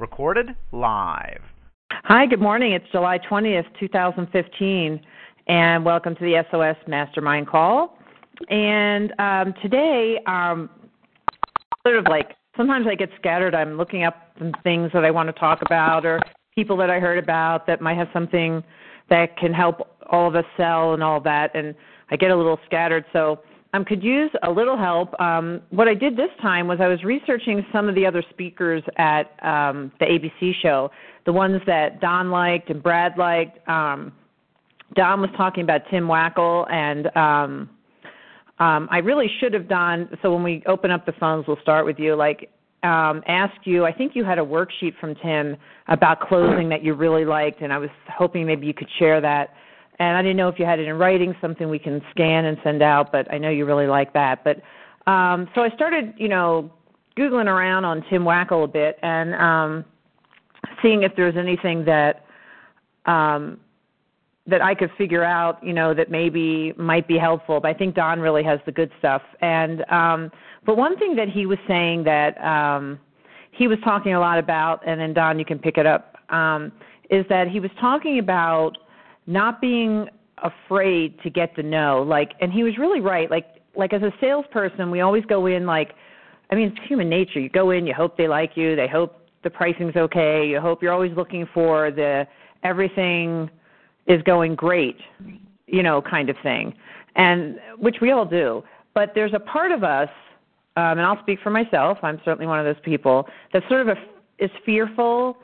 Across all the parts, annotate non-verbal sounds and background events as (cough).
Recorded live. Hi, good morning. It's July 20th, 2015, and welcome to the SOS Mastermind Call. And um, today, um, sort of like sometimes I get scattered. I'm looking up some things that I want to talk about or people that I heard about that might have something that can help all of us sell and all that. And I get a little scattered. So I could use a little help. Um, what I did this time was I was researching some of the other speakers at um, the ABC show, the ones that Don liked and Brad liked. Um, Don was talking about Tim Wackel, and um, um, I really should have done. So when we open up the phones, we'll start with you. Like um, ask you, I think you had a worksheet from Tim about closing that you really liked, and I was hoping maybe you could share that and I didn't know if you had it in writing, something we can scan and send out, but I know you really like that. But um, so I started, you know, googling around on Tim Wackel a bit and um, seeing if there's anything that um, that I could figure out, you know, that maybe might be helpful. But I think Don really has the good stuff. And um, but one thing that he was saying that um, he was talking a lot about, and then Don, you can pick it up, um, is that he was talking about not being afraid to get the no like and he was really right like like as a salesperson we always go in like i mean it's human nature you go in you hope they like you they hope the pricing's okay you hope you're always looking for the everything is going great you know kind of thing and which we all do but there's a part of us um and i'll speak for myself i'm certainly one of those people that sort of a, is fearful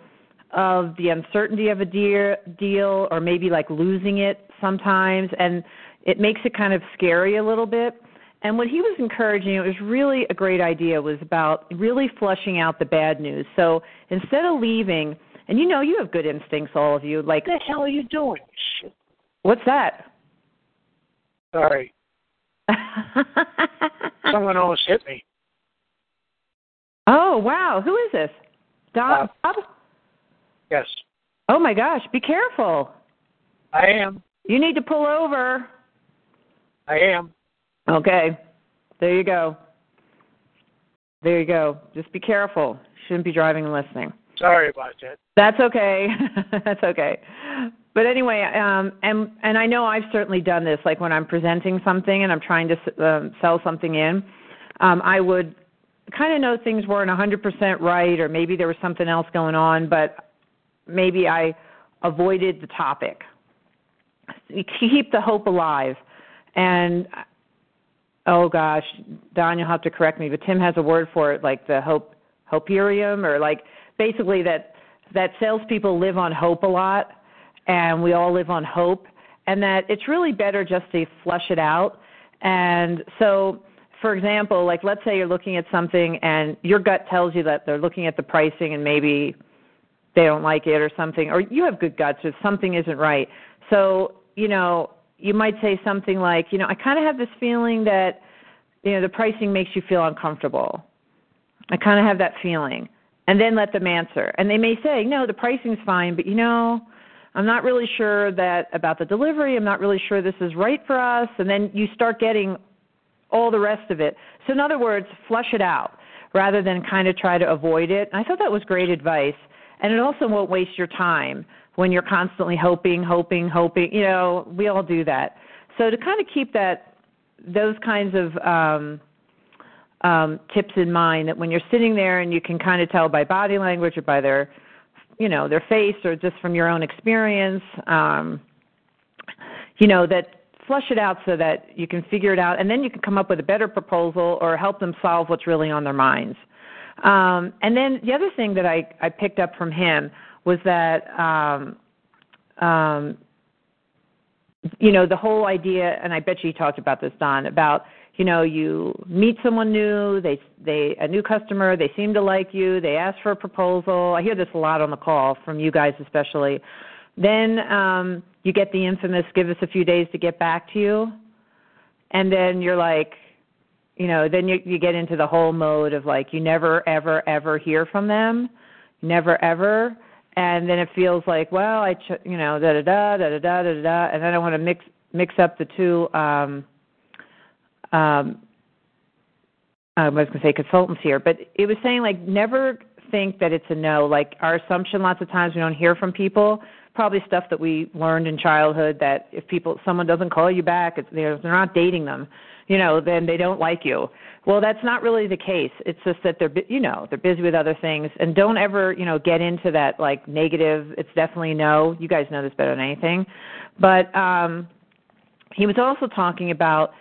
of the uncertainty of a deal, deal or maybe like losing it sometimes and it makes it kind of scary a little bit and what he was encouraging it was really a great idea was about really flushing out the bad news so instead of leaving and you know you have good instincts all of you like What the hell are you doing? What's that Sorry. (laughs) Someone almost hit me. oh wow who is this Don uh, Bob? Yes, oh my gosh be careful I am. you need to pull over I am. Okay. There you go. There you go. Just be careful. Shouldn't be driving and listening. Sorry about that. That's okay. (laughs) That's okay. But anyway, um, and and I know I've certainly done this. Like when I'm presenting something and I'm trying to um, sell something in, um, I would kind of know things weren't 100% right, or maybe there was something else going on, but maybe I avoided the topic. Keep the hope alive and oh gosh, Don, you'll have to correct me, but Tim has a word for it, like the hope hopium, or like basically that that salespeople live on hope a lot, and we all live on hope, and that it's really better just to flush it out. And so, for example, like let's say you're looking at something and your gut tells you that they're looking at the pricing and maybe they don't like it or something, or you have good guts if something isn't right. So, you know, you might say something like, you know, I kind of have this feeling that, you know, the pricing makes you feel uncomfortable. I kind of have that feeling. And then let them answer. And they may say, no, the pricing's fine, but you know, I'm not really sure that about the delivery. I'm not really sure this is right for us. And then you start getting all the rest of it. So, in other words, flush it out rather than kind of try to avoid it. And I thought that was great advice. And it also won't waste your time when you're constantly hoping, hoping, hoping. You know, we all do that. So to kind of keep that those kinds of um, um, tips in mind, that when you're sitting there and you can kind of tell by body language or by their, you know, their face or just from your own experience, um, you know, that flush it out so that you can figure it out, and then you can come up with a better proposal or help them solve what's really on their minds. Um, and then the other thing that I, I picked up from him was that um, um, you know the whole idea, and I bet you talked about this, Don, about you know you meet someone new they they a new customer they seem to like you they ask for a proposal. I hear this a lot on the call from you guys especially. Then um you get the infamous give us a few days to get back to you. And then you're like you know then you you get into the whole mode of like you never ever ever hear from them. Never ever. And then it feels like well i ch- you know da da da da da da da da and i don't want to mix mix up the two um um I was going to say consultants here, but it was saying like never think that it's a no. Like our assumption lots of times we don't hear from people, probably stuff that we learned in childhood that if people someone doesn't call you back, it's, they're, they're not dating them, you know, then they don't like you. Well, that's not really the case. It's just that they're you know they're busy with other things, and don't ever you know get into that like negative. It's definitely no. You guys know this better than anything, but um, he was also talking about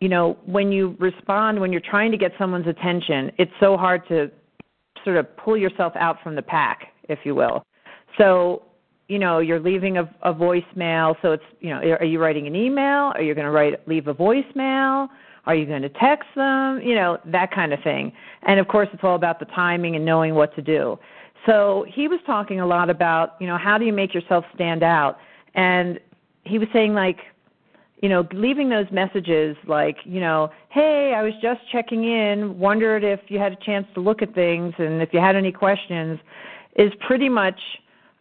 you know, when you respond, when you're trying to get someone's attention, it's so hard to sort of pull yourself out from the pack, if you will. So, you know, you're leaving a, a voicemail. So it's, you know, are you writing an email? Are you going to write leave a voicemail? Are you going to text them? You know, that kind of thing. And of course, it's all about the timing and knowing what to do. So he was talking a lot about, you know, how do you make yourself stand out? And he was saying like you know, leaving those messages like, you know, hey, I was just checking in, wondered if you had a chance to look at things and if you had any questions, is pretty much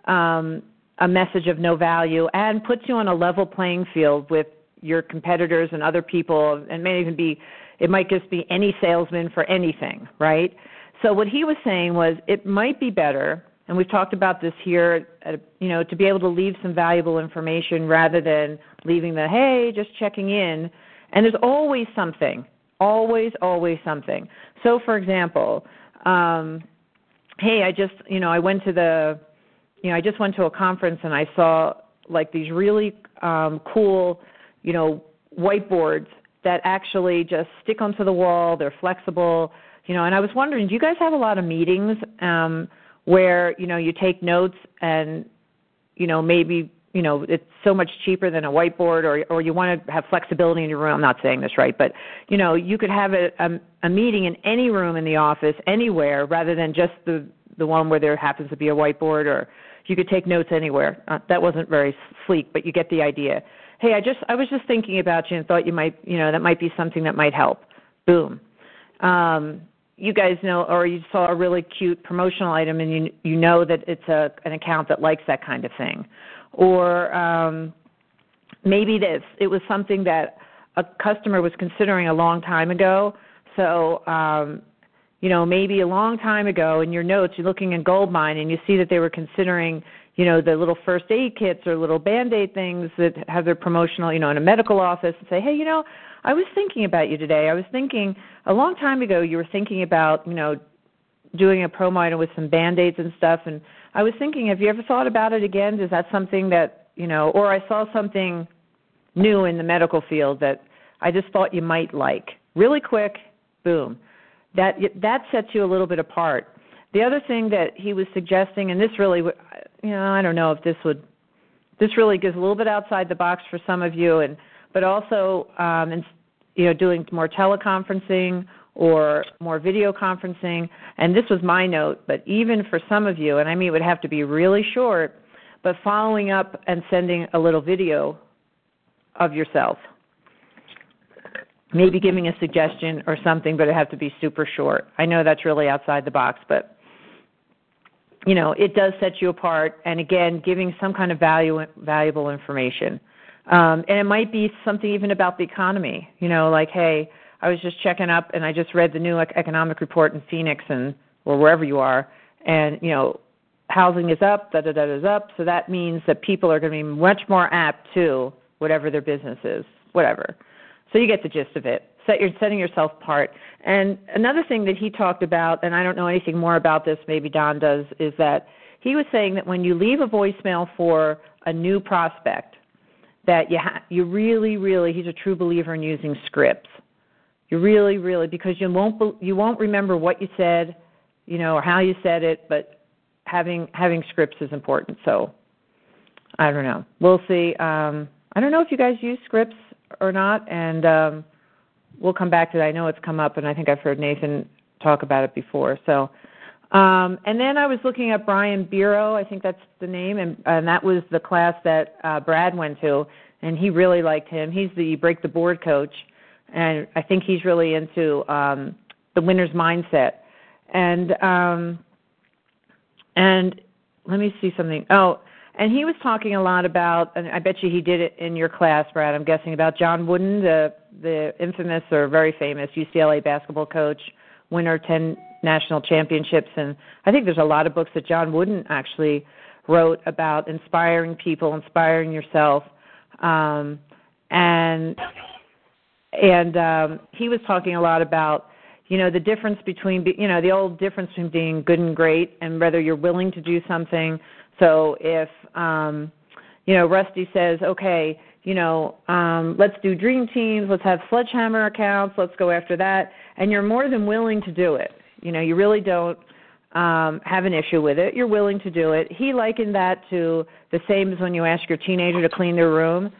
um, a message of no value and puts you on a level playing field with your competitors and other people, and may even be, it might just be any salesman for anything, right? So what he was saying was it might be better and we've talked about this here, uh, you know, to be able to leave some valuable information rather than leaving the hey, just checking in. And there's always something, always, always something. So, for example, um, hey, I just, you know, I went to the, you know, I just went to a conference and I saw like these really um, cool, you know, whiteboards that actually just stick onto the wall. They're flexible, you know. And I was wondering, do you guys have a lot of meetings? Um, where you know you take notes and you know maybe you know it's so much cheaper than a whiteboard or or you want to have flexibility in your room i'm not saying this right but you know you could have a a, a meeting in any room in the office anywhere rather than just the the one where there happens to be a whiteboard or you could take notes anywhere. Uh, that wasn't very sleek but you get the idea. Hey i just i was just thinking about you and thought you might you know that might be something that might help. Boom. Um you guys know or you saw a really cute promotional item and you you know that it's a an account that likes that kind of thing. Or um maybe this it was something that a customer was considering a long time ago. So um you know maybe a long time ago in your notes you're looking in goldmine and you see that they were considering you know the little first aid kits or little band aid things that have their promotional you know in a medical office and say hey you know I was thinking about you today. I was thinking a long time ago you were thinking about, you know, doing a promo item with some band-aids and stuff and I was thinking, have you ever thought about it again? Is that something that, you know, or I saw something new in the medical field that I just thought you might like. Really quick, boom. That that sets you a little bit apart. The other thing that he was suggesting, and this really, you know, I don't know if this would, this really goes a little bit outside the box for some of you, and but also um, in, you know doing more teleconferencing or more video conferencing. And this was my note, but even for some of you, and I mean it would have to be really short, but following up and sending a little video of yourself. Maybe giving a suggestion or something, but it have to be super short. I know that's really outside the box, but you know, it does set you apart and again, giving some kind of value valuable information. Um, and it might be something even about the economy, you know, like, hey, I was just checking up and I just read the new economic report in Phoenix and or wherever you are, and you know, housing is up, da da da is up, so that means that people are going to be much more apt to whatever their business is, whatever. So you get the gist of it. Set you're setting yourself apart. And another thing that he talked about, and I don't know anything more about this, maybe Don does, is that he was saying that when you leave a voicemail for a new prospect, that you ha- you really really he's a true believer in using scripts you really really because you won't be- you won't remember what you said you know or how you said it but having having scripts is important so i don't know we'll see um i don't know if you guys use scripts or not and um we'll come back to that. I know it's come up, and I think I've heard Nathan talk about it before. So, um, and then I was looking at Brian Biro. I think that's the name, and, and that was the class that uh, Brad went to, and he really liked him. He's the break the board coach, and I think he's really into um, the winner's mindset. And um, and let me see something. Oh, and he was talking a lot about, and I bet you he did it in your class, Brad. I'm guessing about John Wooden, the the infamous or very famous UCLA basketball coach, winner 10 national championships, and I think there's a lot of books that John Wooden actually wrote about inspiring people, inspiring yourself, um, and and um, he was talking a lot about you know the difference between you know the old difference between being good and great and whether you're willing to do something so if um you know rusty says okay you know um let's do dream teams let's have sledgehammer accounts let's go after that and you're more than willing to do it you know you really don't um have an issue with it you're willing to do it. He likened that to the same as when you ask your teenager to clean their room.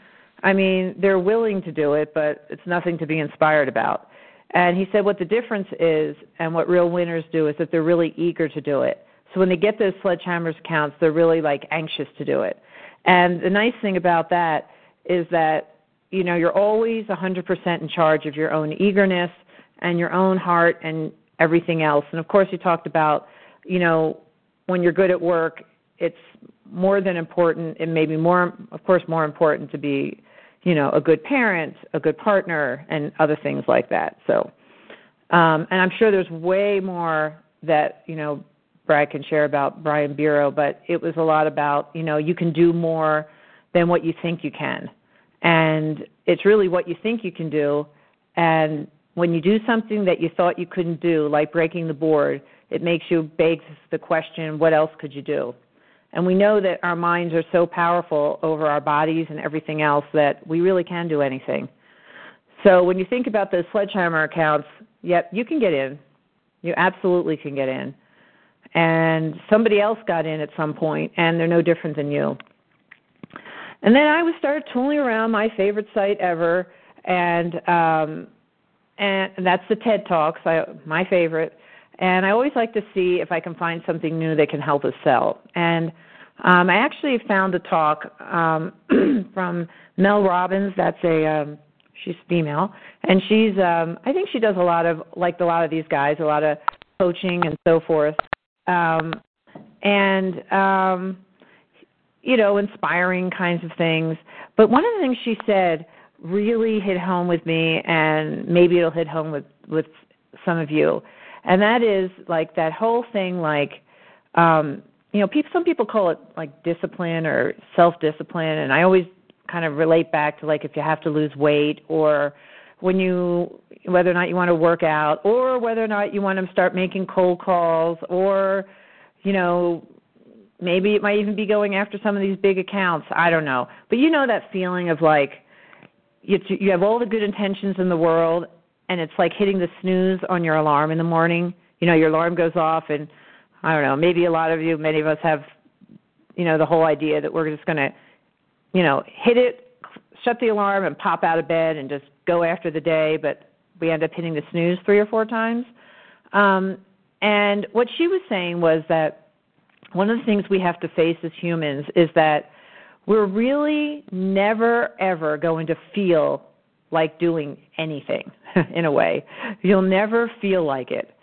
I mean they're willing to do it but it's nothing to be inspired about. And he said what the difference is and what real winners do is that they're really eager to do it. So when they get those sledgehammers counts, they're really like anxious to do it. And the nice thing about that is that you know you're always 100% in charge of your own eagerness and your own heart and everything else. And of course, you talked about you know when you're good at work, it's more than important. It may be more, of course, more important to be you know, a good parent, a good partner, and other things like that. So, um, and I'm sure there's way more that you know Brad can share about Brian Biro, but it was a lot about you know you can do more than what you think you can, and it's really what you think you can do, and when you do something that you thought you couldn't do, like breaking the board, it makes you begs the question, what else could you do? And we know that our minds are so powerful over our bodies and everything else that we really can do anything. So when you think about those sledgehammer accounts, yep, you can get in. You absolutely can get in. And somebody else got in at some point, and they're no different than you. And then I would start tooling around my favorite site ever, and um, and that's the TED Talks, I, my favorite. And I always like to see if I can find something new that can help us sell. And um, I actually found a talk um, (clears throat) from Mel Robbins. That's a um, she's female, and she's um, I think she does a lot of like a lot of these guys, a lot of coaching and so forth, um, and um, you know, inspiring kinds of things. But one of the things she said really hit home with me, and maybe it'll hit home with with some of you and that is like that whole thing like um you know people some people call it like discipline or self discipline and i always kind of relate back to like if you have to lose weight or when you whether or not you want to work out or whether or not you want to start making cold calls or you know maybe it might even be going after some of these big accounts i don't know but you know that feeling of like you you have all the good intentions in the world and it's like hitting the snooze on your alarm in the morning. You know, your alarm goes off, and I don't know, maybe a lot of you, many of us have, you know, the whole idea that we're just going to, you know, hit it, shut the alarm, and pop out of bed and just go after the day, but we end up hitting the snooze three or four times. Um, and what she was saying was that one of the things we have to face as humans is that we're really never ever going to feel like doing anything (laughs) in a way. You'll never feel like it.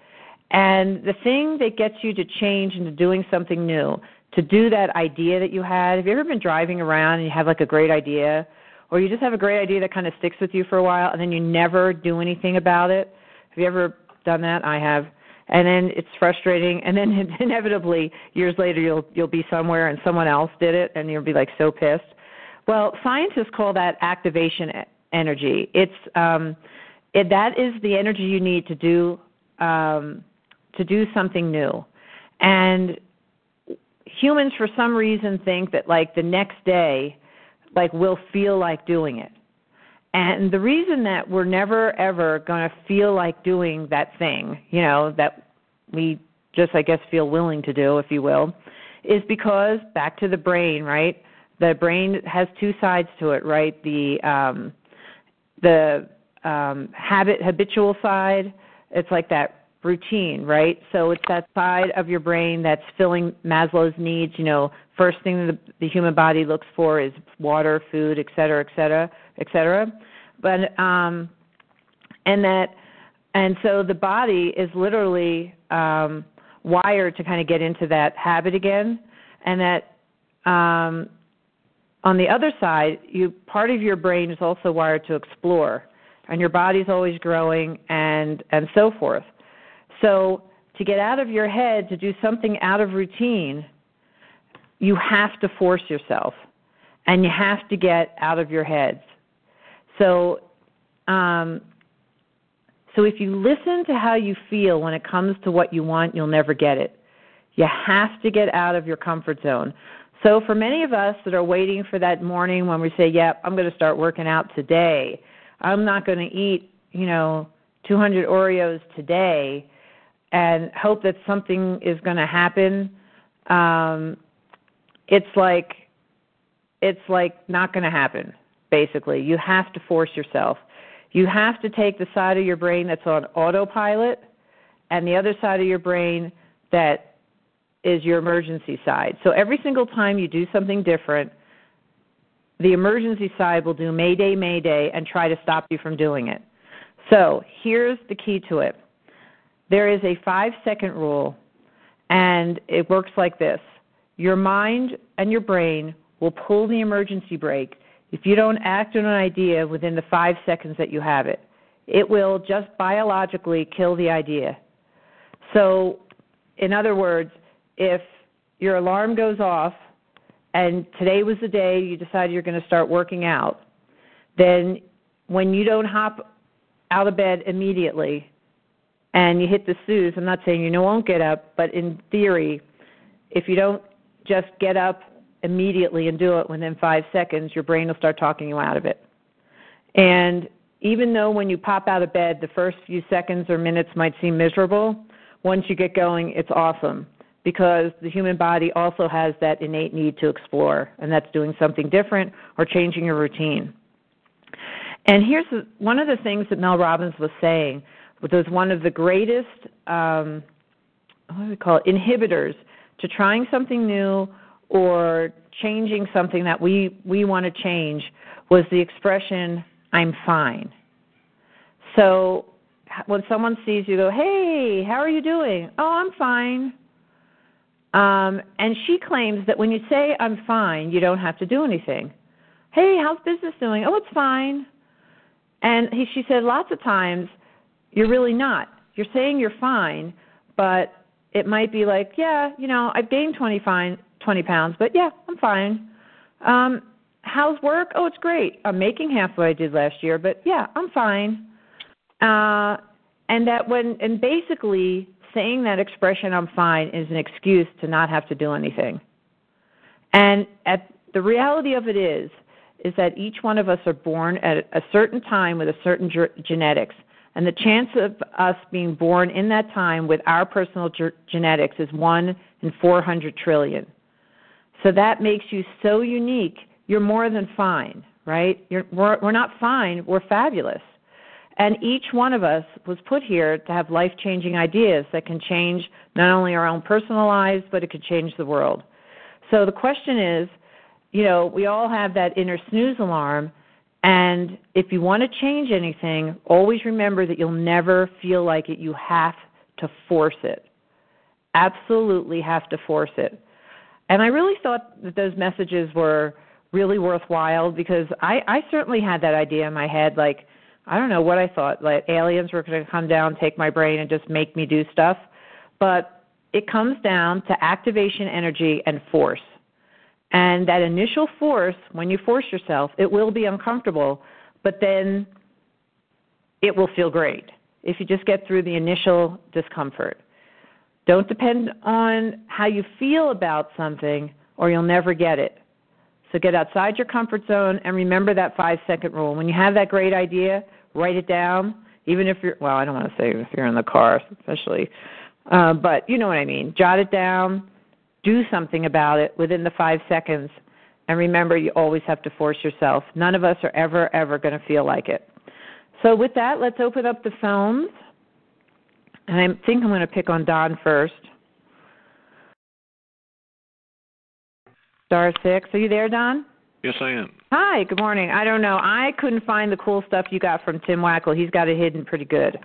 And the thing that gets you to change into doing something new, to do that idea that you had, have you ever been driving around and you have like a great idea? Or you just have a great idea that kind of sticks with you for a while and then you never do anything about it? Have you ever done that? I have. And then it's frustrating and then (laughs) inevitably years later you'll you'll be somewhere and someone else did it and you'll be like so pissed. Well, scientists call that activation energy. It's um, it, that is the energy you need to do um, to do something new, and humans for some reason think that like the next day, like we'll feel like doing it. And the reason that we're never ever going to feel like doing that thing, you know, that we just, I guess, feel willing to do, if you will, is because back to the brain, right? The brain has two sides to it, right? The um, the um, habit, habitual side. It's like that routine, right? So it's that side of your brain that's filling Maslow's needs. You know, first thing the, the human body looks for is water, food, et cetera, et cetera, et cetera. But um, and that, and so the body is literally um, wired to kind of get into that habit again, and that um, on the other side, you part of your brain is also wired to explore, and your body's always growing and and so forth. So to get out of your head to do something out of routine, you have to force yourself, and you have to get out of your heads. So, um, so if you listen to how you feel when it comes to what you want, you'll never get it. You have to get out of your comfort zone. So for many of us that are waiting for that morning when we say, "Yep, I'm going to start working out today. I'm not going to eat, you know, 200 Oreos today and hope that something is going to happen." Um it's like it's like not going to happen basically. You have to force yourself. You have to take the side of your brain that's on autopilot and the other side of your brain that is your emergency side. So every single time you do something different, the emergency side will do Mayday, Mayday, and try to stop you from doing it. So here's the key to it there is a five second rule, and it works like this your mind and your brain will pull the emergency brake if you don't act on an idea within the five seconds that you have it. It will just biologically kill the idea. So, in other words, if your alarm goes off and today was the day you decided you're going to start working out, then when you don't hop out of bed immediately and you hit the snooze, I'm not saying you won't get up, but in theory, if you don't just get up immediately and do it within five seconds, your brain will start talking you out of it. And even though when you pop out of bed, the first few seconds or minutes might seem miserable, once you get going, it's awesome because the human body also has that innate need to explore, and that's doing something different or changing your routine. And here's one of the things that Mel Robbins was saying, which was one of the greatest, um, what do we call it, inhibitors to trying something new or changing something that we we want to change was the expression "I'm fine." So when someone sees you, go, "Hey, how are you doing?" "Oh, I'm fine." Um, and she claims that when you say I'm fine, you don't have to do anything. Hey, how's business doing? Oh, it's fine. And he, she said lots of times you're really not. You're saying you're fine, but it might be like, yeah, you know, I've gained 20 fine 20 pounds, but yeah, I'm fine. Um, how's work? Oh, it's great. I'm making half what I did last year, but yeah, I'm fine. Uh, and that when and basically saying that expression I'm fine is an excuse to not have to do anything. And at the reality of it is is that each one of us are born at a certain time with a certain ge- genetics. And the chance of us being born in that time with our personal ge- genetics is 1 in 400 trillion. So that makes you so unique. You're more than fine, right? You're, we're, we're not fine, we're fabulous. And each one of us was put here to have life changing ideas that can change not only our own personal lives, but it could change the world. So the question is you know, we all have that inner snooze alarm. And if you want to change anything, always remember that you'll never feel like it. You have to force it. Absolutely have to force it. And I really thought that those messages were really worthwhile because I, I certainly had that idea in my head like, I don't know what I thought. Like aliens were going to come down, take my brain, and just make me do stuff. But it comes down to activation energy and force. And that initial force, when you force yourself, it will be uncomfortable, but then it will feel great if you just get through the initial discomfort. Don't depend on how you feel about something, or you'll never get it. So get outside your comfort zone and remember that five second rule. When you have that great idea, write it down. Even if you're, well, I don't want to say if you're in the car, especially, uh, but you know what I mean. Jot it down, do something about it within the five seconds, and remember you always have to force yourself. None of us are ever, ever going to feel like it. So with that, let's open up the phones. And I think I'm going to pick on Don first. Star six. Are you there, Don? Yes, I am. Hi, good morning. I don't know. I couldn't find the cool stuff you got from Tim Wackel. He's got it hidden pretty good.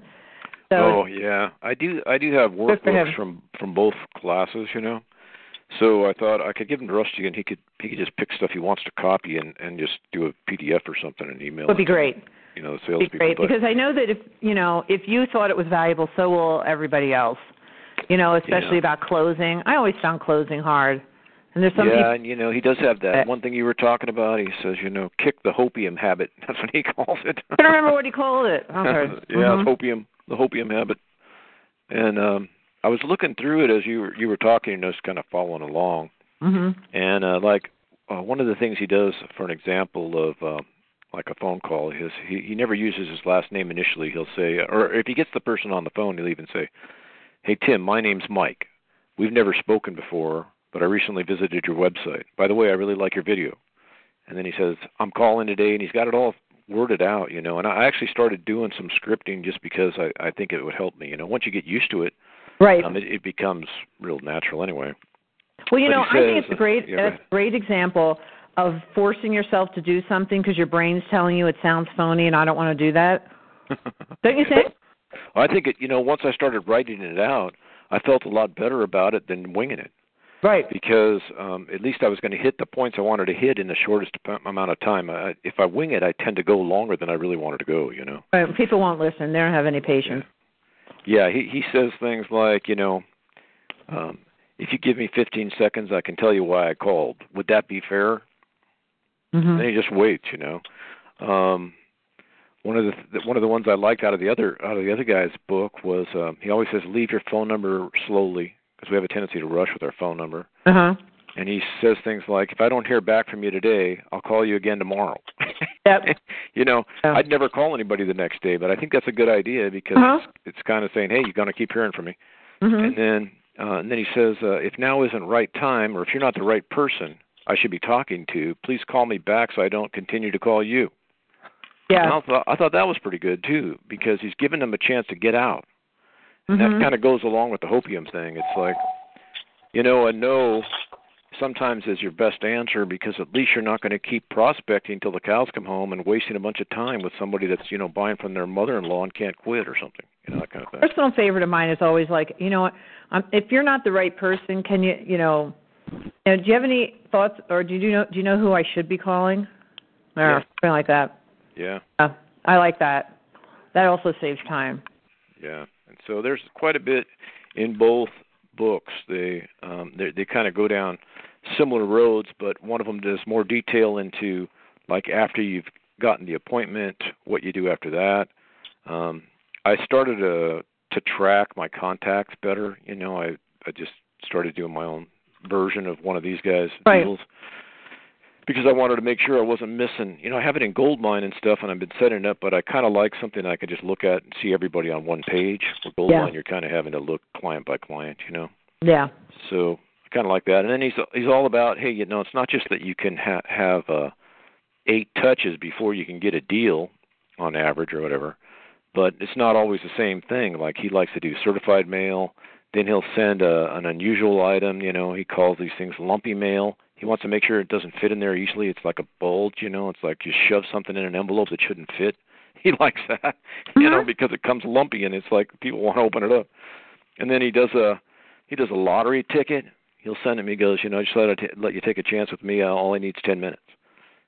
So oh yeah, I do. I do have workbooks from from both classes, you know. So I thought I could give him to Rusty, and he could he could just pick stuff he wants to copy and and just do a PDF or something and email. would be great. You know, the sales Be great because I know that if you know if you thought it was valuable, so will everybody else. You know, especially Yeah. about closing. I always found closing hard. And there's some yeah, people and you know he does have that one thing you were talking about. He says, you know, kick the hopium habit. (laughs) That's what he calls it. I don't remember what he called it. Okay. (laughs) yeah, Mhm. it's hopium, the hopium habit. And um I was looking through it as you were you were talking, and I was kind of following along. Mhm. And uh, like uh, one of the things he does for an example of uh, like a phone call is he he never uses his last name initially. He'll say, or if he gets the person on the phone, he'll even say, "Hey Tim, my name's Mike. We've never spoken before, but I recently visited your website. By the way, I really like your video." And then he says, "I'm calling today," and he's got it all worded out, you know. And I actually started doing some scripting just because I I think it would help me. You know, once you get used to it, Right. um, it, it becomes real natural anyway. Well, you But know, he I think it's a great yeah, that's a great example of forcing yourself to do something because your brain's telling you it sounds phony and I don't want to do that. (laughs) Don't you think? I think it. You know, once I started writing it out, I felt a lot better about it than winging it Right. because um, at least I was going to hit the points I wanted to hit in the shortest amount of time. I, if I wing it, I tend to go longer than I really wanted to go. You know. Right. People won't listen. They don't have any patience. Yeah, he he says things like, you know, um, if you give me 15 seconds, I can tell you why I called. Would that be fair? Mhm. Then he just waits, you know. Um, one of the one of the ones I liked out of the other out of the other guy's book was um, he always says leave your phone number slowly because we have a tendency to rush with our phone number. Uh-huh. And he says things like, if I don't hear back from you today, I'll call you again tomorrow. Yep. (laughs) you know, Yeah. I'd never call anybody the next day, but I think that's a good idea because Uh-huh. it's, it's kind of saying, hey, you're going to keep hearing from me. Mhm. And then uh, and then he says, uh, if now isn't right time, or if you're not the right person I should be talking to, please call me back so I don't continue to call you. And Yeah. I thought I thought that was pretty good too because he's giving them a chance to get out. And Mhm. that kind of goes along with the hopium thing. It's like, you know, a no sometimes is your best answer because at least you're not going to keep prospecting until the cows come home and wasting a bunch of time with somebody that's you know buying from their mother-in-law and can't quit or something. You know that kind of thing. personal favorite of mine is always like, you know what, um, if you're not the right person, can you, you know, you know, do you have any thoughts, or do you know, do you know who I should be calling, or Yeah. something like that? Yeah. Uh, I like that. That also saves time. Yeah, and so there's quite a bit in both books. They um, they they kind of go down similar roads, but one of them does more detail into like after you've gotten the appointment, what you do after that. Um, I started to to track my contacts better. You know, I I just started doing my own version of one of these guys' Right. deals because I wanted to make sure I wasn't missing. You know, I have it in Goldmine and stuff, and I've been setting it up, but I kind of like something I can just look at and see everybody on one page. With Goldmine, Yeah. you're kind of having to look client by client, you know. Yeah. So kind of like that. And then he's he's all about, hey, you know, it's not just that you can ha- have uh, eight touches before you can get a deal on average or whatever, but it's not always the same thing. Like he likes to do certified mail. Then he'll send a, an unusual item. You know, he calls these things lumpy mail. He wants to make sure it doesn't fit in there easily. It's like a bulge, you know. It's like you shove something in an envelope that shouldn't fit. (laughs) He likes that, you know, Mhm. because it comes lumpy and it's like people want to open it up. And then he does a he does a lottery ticket. He'll send him. He goes, you know, just let, I t- let you take a chance with me. Uh, all I need is ten minutes.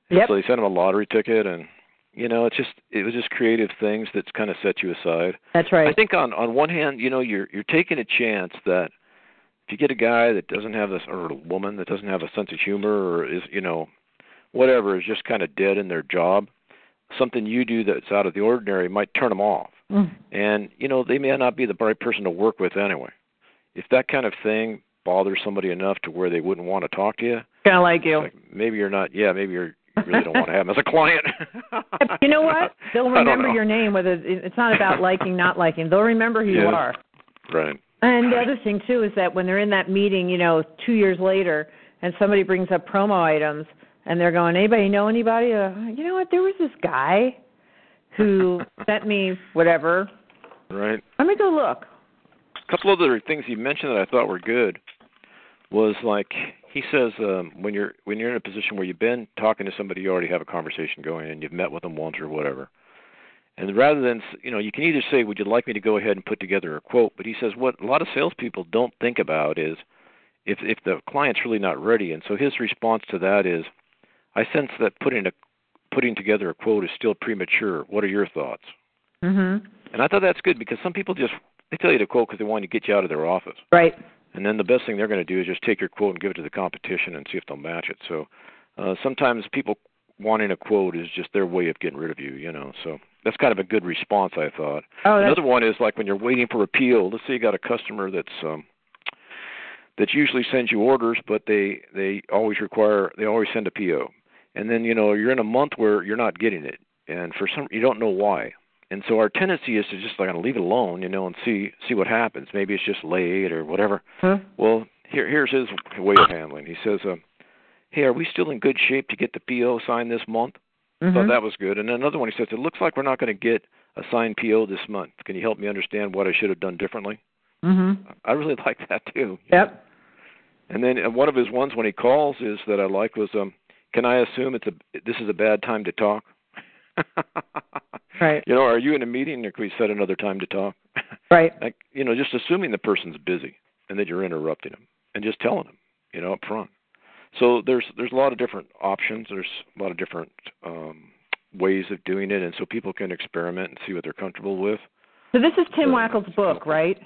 Yep. So he sent him a lottery ticket, and you know, it's just it was just creative things that kind of set you aside. That's right. I think on on one hand, you know, you're you're taking a chance that if you get a guy that doesn't have this or a woman that doesn't have a sense of humor or is you know whatever is just kind of dead in their job, something you do that's out of the ordinary might turn them off. Mm. And you know, they may not be the right person to work with anyway. If that kind of thing bothers somebody enough to where they wouldn't want to talk to you, Kind of like you. like maybe you're not. Yeah, maybe you're you really don't want to have them as a client. you know what? (laughs) They'll remember your name. Whether it's not about liking, not liking. They'll remember who you are. Right. And the other thing too is that when they're in that meeting, you know, two years later, and somebody brings up promo items, and they're going, "Anybody know anybody?" Uh, you know what? There was this guy who (laughs) sent me whatever. Right. Let me go look. A couple other things he mentioned that I thought were good was like he says um, when you're when you're in a position where you've been talking to somebody, you already have a conversation going, and you've met with them once or whatever. And rather than you know, you can either say, "Would you like me to go ahead and put together a quote?" But he says what a lot of salespeople don't think about is if if the client's really not ready. And so his response to that is, "I sense that putting a putting together a quote is still premature. What are your thoughts?" Mhm. And I thought that's good because some people just they tell you to quote because they want to get you out of their office. Right. And then the best thing they're going to do is just take your quote and give it to the competition and see if they'll match it. So uh, sometimes people wanting a quote is just their way of getting rid of you, you know. So that's kind of a good response, I thought. Oh, Another one is like when you're waiting for appeal. Let's say you got a customer that's um, that usually sends you orders, but they they always require they always send a PO, and then you know you're in a month where you're not getting it, and for some you don't know why. And so our tendency is to just like leave it alone, you know, and see see what happens. Maybe it's just late or whatever. Huh? Well, here here's his way of handling. He says, uh, "Hey, are we still in good shape to get the PO signed this month?" Mhm. Thought that was good. And another one, he says, "It looks like we're not going to get a signed PO this month. Can you help me understand what I should have done differently?" Mhm. I really (laughs) like that too. Yep. And then uh, one of his ones when he calls is that I like was, um, "Can I assume it's a this is a bad time to talk?" Right. (laughs) You know, are you in a meeting or can we set another time to talk? (laughs) Right. like, you know, just assuming the person's busy and that you're interrupting them and just telling them, you know, up front. So there's there's a lot of different options. There's a lot of different um, ways of doing it, and so people can experiment and see what they're comfortable with. So this is Tim So- Wackel's book, right?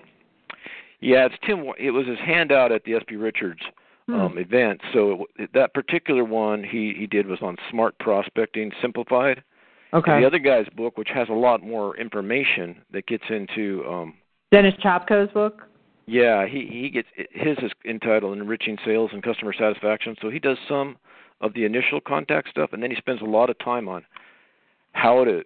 Yeah, it's Tim. It was his handout at the SB Richards um, Hmm. event. So it, that particular one he he did was on smart prospecting simplified. Okay. The other guy's book, which has a lot more information that gets into um, Dennis Chopko's book. Yeah, he he gets his is entitled "Enriching Sales and Customer Satisfaction." So he does some of the initial contact stuff, and then he spends a lot of time on how to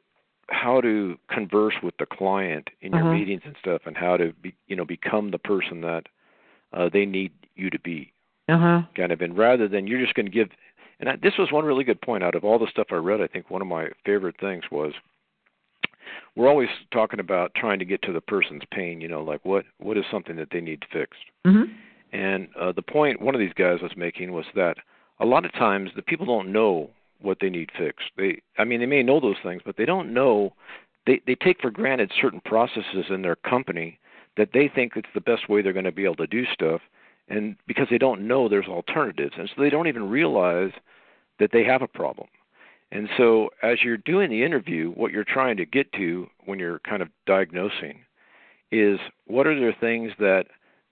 how to converse with the client in your Mhm. meetings and stuff, and how to be you know become the person that uh, they need you to be, Uh huh. kind of. And rather than you're just going to give, and I, this was one really good point out of all the stuff I read. I think one of my favorite things was we're always talking about trying to get to the person's pain. You know, like what what is something that they need fixed. Mhm. And uh, the point one of these guys was making was that a lot of times the people don't know what they need fixed. They, I mean, they may know those things, but they don't know. They they take for granted certain processes in their company that they think it's the best way they're going to be able to do stuff, and because they don't know there's alternatives, and so they don't even realize that they have a problem. And so, as you're doing the interview, what you're trying to get to when you're kind of diagnosing is what are the things that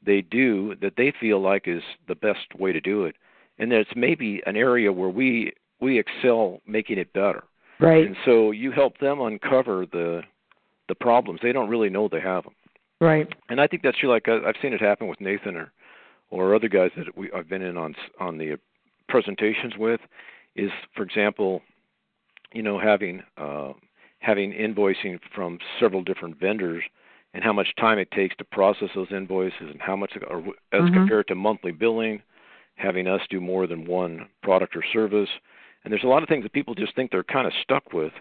they do that they feel like is the best way to do it, and that it's maybe an area where we we excel making it better. Right. And so you help them uncover the the problems. They don't really know they have them. Right. And I think that's true. Like I- I've seen it happen with Nathan or or other guys that we I've been in on on the presentations with. Is for example, you know, having uh, having invoicing from several different vendors and how much time it takes to process those invoices and how much or as Mhm. compared to monthly billing, having us do more than one product or service. And there's a lot of things that people just think they're kind of stuck with.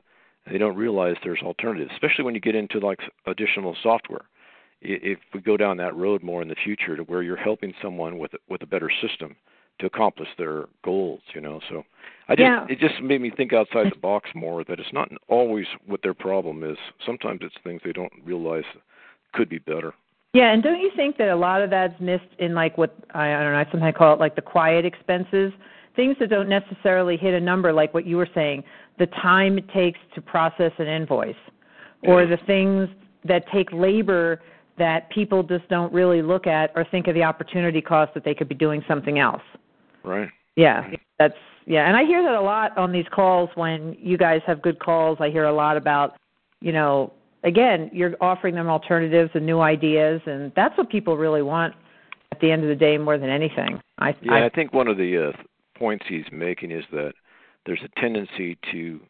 And they don't realize there's alternatives, especially when you get into like additional software. If we go down that road more in the future to where you're helping someone with with a better system to accomplish their goals, you know. So I just Yeah. it just made me think outside the box more that it's not always what their problem is. Sometimes it's things they don't realize could be better. Yeah, and don't you think that a lot of that's missed in like what I, I don't know, I sometimes call it like the quiet expenses, things that don't necessarily hit a number like what you were saying, the time it takes to process an invoice, or Yeah. the things that take labor that people just don't really look at or think of the opportunity cost that they could be doing something else. Right. Yeah, that's yeah, and I hear that a lot on these calls when you guys have good calls. I hear a lot about, you know, again, you're offering them alternatives and new ideas, and that's what people really want at the end of the day more than anything. I, Yeah, I I think one of the uh, points he's making is that there's a tendency to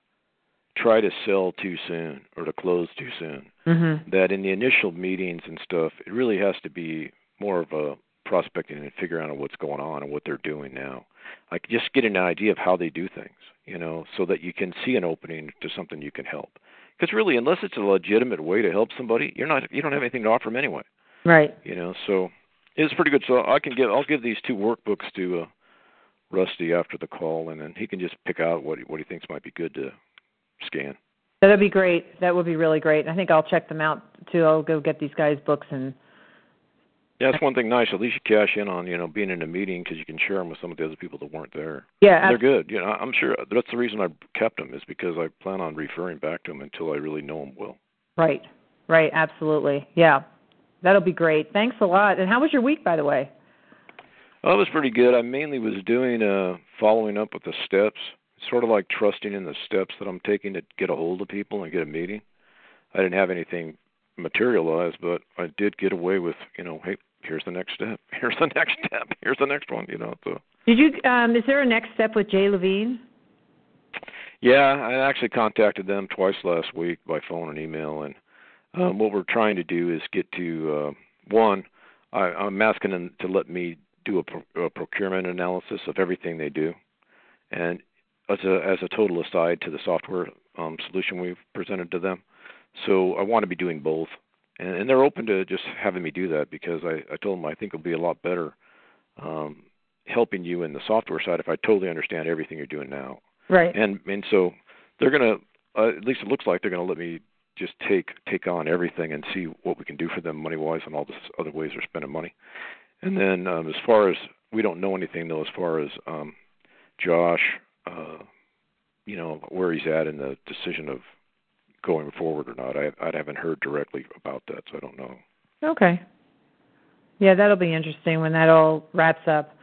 try to sell too soon or to close too soon. Mhm. That in the initial meetings and stuff, it really has to be more of a prospecting and figuring out what's going on and what they're doing now. Like just get an idea of how they do things, you know, so that you can see an opening to something you can help. Because really, unless it's a legitimate way to help somebody, you're not you don't have anything to offer them anyway. Right. You know, so it's pretty good. So I can give I'll give these two workbooks to uh, Rusty after the call, and then he can just pick out what he, what he thinks might be good to scan. That'd be great. That would be really great. I think I'll check them out too. I'll go get these guys' books and. Yeah, that's one thing nice. At least you cash in on you know being in a meeting because you can share them with some of the other people that weren't there. Yeah, And they're good. You know, I'm sure that's the reason I kept them is because I plan on referring back to them until I really know them well. Right. Right. Absolutely. Yeah. That'll be great. Thanks a lot. And how was your week, by the way? Well, it was pretty good. I mainly was doing uh following up with the steps, sort of like trusting in the steps that I'm taking to get a hold of people and get a meeting. I didn't have anything materialized, but I did get away with, you know, hey, here's the next step. (laughs) Here's the next step. Here's the next one, you know. So Did you? Um, is there a next step with Jay Levine? Yeah, I actually contacted them twice last week by phone and email, and um, what we're trying to do is get to uh, one. I, I'm asking them to let me do a, pro- a procurement analysis of everything they do, and as a as a total aside to the software um, solution we've presented to them. So I want to be doing both, and, and they're open to just having me do that because I, I told them I think it'll be a lot better um, helping you in the software side if I totally understand everything you're doing now Right. and and so they're gonna uh, at least it looks like they're gonna let me just take take on everything and see what we can do for them money wise and all this other ways they're spending money and then um as far as we don't know anything though as far as um josh uh you know where he's at in the decision of going forward or not i i haven't heard directly about that so i don't know Okay. Yeah, that'll be interesting when that all wraps up.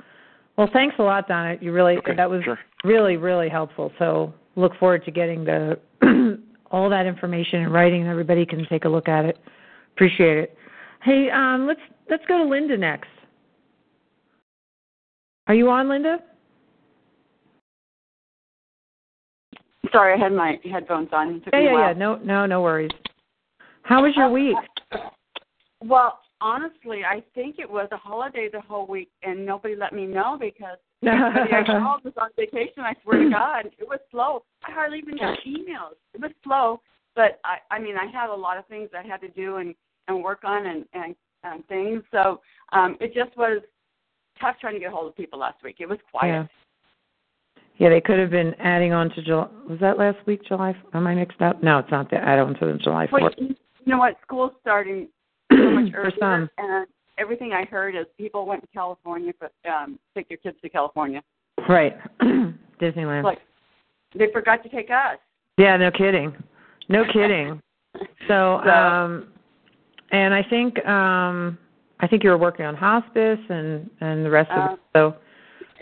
Well, thanks a lot, Donna. You really Okay, that was sure. really really helpful. So look forward to getting the (clears throat) all that information in writing, and everybody can take a look at it. Appreciate it. Hey, um, let's let's go to Linda next. Are you on, Linda? Sorry, I had my headphones on. Yeah, yeah, yeah. No, no, no worries. How was your week? Well, honestly, I think it was a holiday the whole week, and nobody let me know because (laughs) everybody I called was on vacation. I swear to God, it was slow. I hardly even got emails. It was slow, but I, I mean, I had a lot of things I had to do and and work on and and, and things. So um, it just was tough trying to get a hold of people last week. It was quiet. Yeah. They could have been adding on to July. Was that last week, July? Am I mixed up? No, it's not. The add on to the July Well, fourth. you know what? School's starting (clears throat) so much For some. and everything I heard is people went to California for um take their kids to California. Right. (clears throat) Disneyland. Like they forgot to take us. Yeah, no kidding. No (laughs) kidding. So, um and I think um I think you were working on hospice and and the rest of Uh, it. So,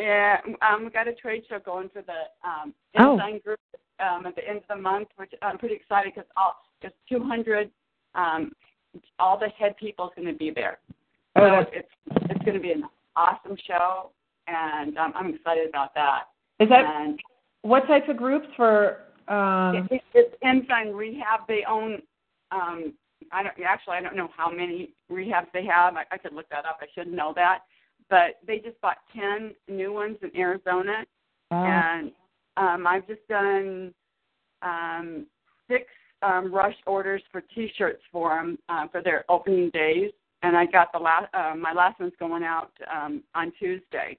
Yeah, um, we got a trade show going for the um, Oh. Ensign Group um, at the end of the month, which I'm pretty excited because all just 200, um, all the head people is going to be there. Oh, so that's- it's it's going to be an awesome show, and um, I'm excited about that. is that and what type of groups for um it, it's Ensign Rehab. They own. Um, I don't actually. I don't know how many rehabs they have. I, I could look that up. I should know that. But they just bought ten new ones in Arizona, uh, and um, I've just done um, six um, rush orders for T-shirts for them uh, for their opening days, and I got the last. Uh, my last one's going out um, on Tuesday.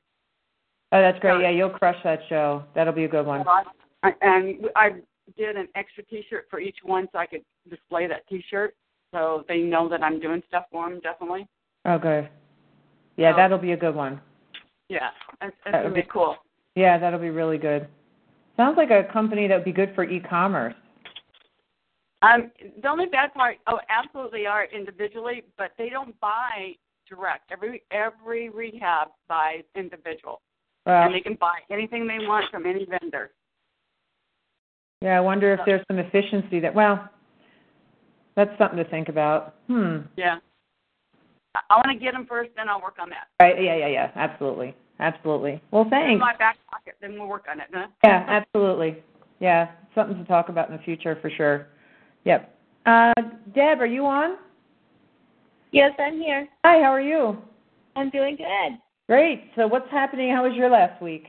Oh, that's great. Yeah, you'll crush that show. That'll be a good one. I- And I did an extra T-shirt for each one so I could display that T-shirt, so they know that I'm doing stuff for them. Definitely. Good. Yeah, So- that'll be a good one. Yeah, it's, it's That gonna be be- cool. Yeah, that'll be really good. Sounds like a company that would be good for e-commerce. Um, the only bad part, oh, absolutely are individually, but they don't buy direct. Every every rehab buys individual, Well, and they can buy anything they want from any vendor. yeah, I wonder if there's some efficiency that. Well, that's something to think about. Hmm. Yeah, I, I want to get them first, then I'll work on that. Right. Yeah. Yeah. Yeah. Absolutely. Absolutely. Well, In thanks. my back pocket, then we'll work on it. Huh? Yeah. Absolutely. Yeah. Something to talk about in the future for sure. Yep. Uh, Deb, are you on? Yes, I'm here. Hi. How are you? I'm doing good. Great. So, what's happening? How was your last week?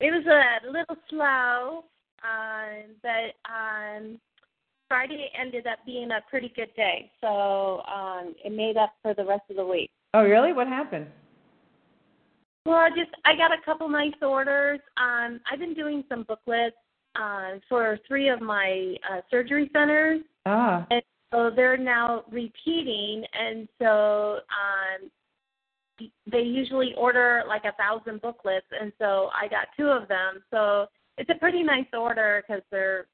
It was a little slow, um, but um, Friday ended up being a pretty good day, so um, it made up for the rest of the week. Oh, really? What happened? Well, I just I got a couple nice orders. Um, I've been doing some booklets uh, for three of my uh, surgery centers, Ah, and so they're now repeating, and so um, they usually order like a thousand booklets, and so I got two of them. So it's a pretty nice order because they're,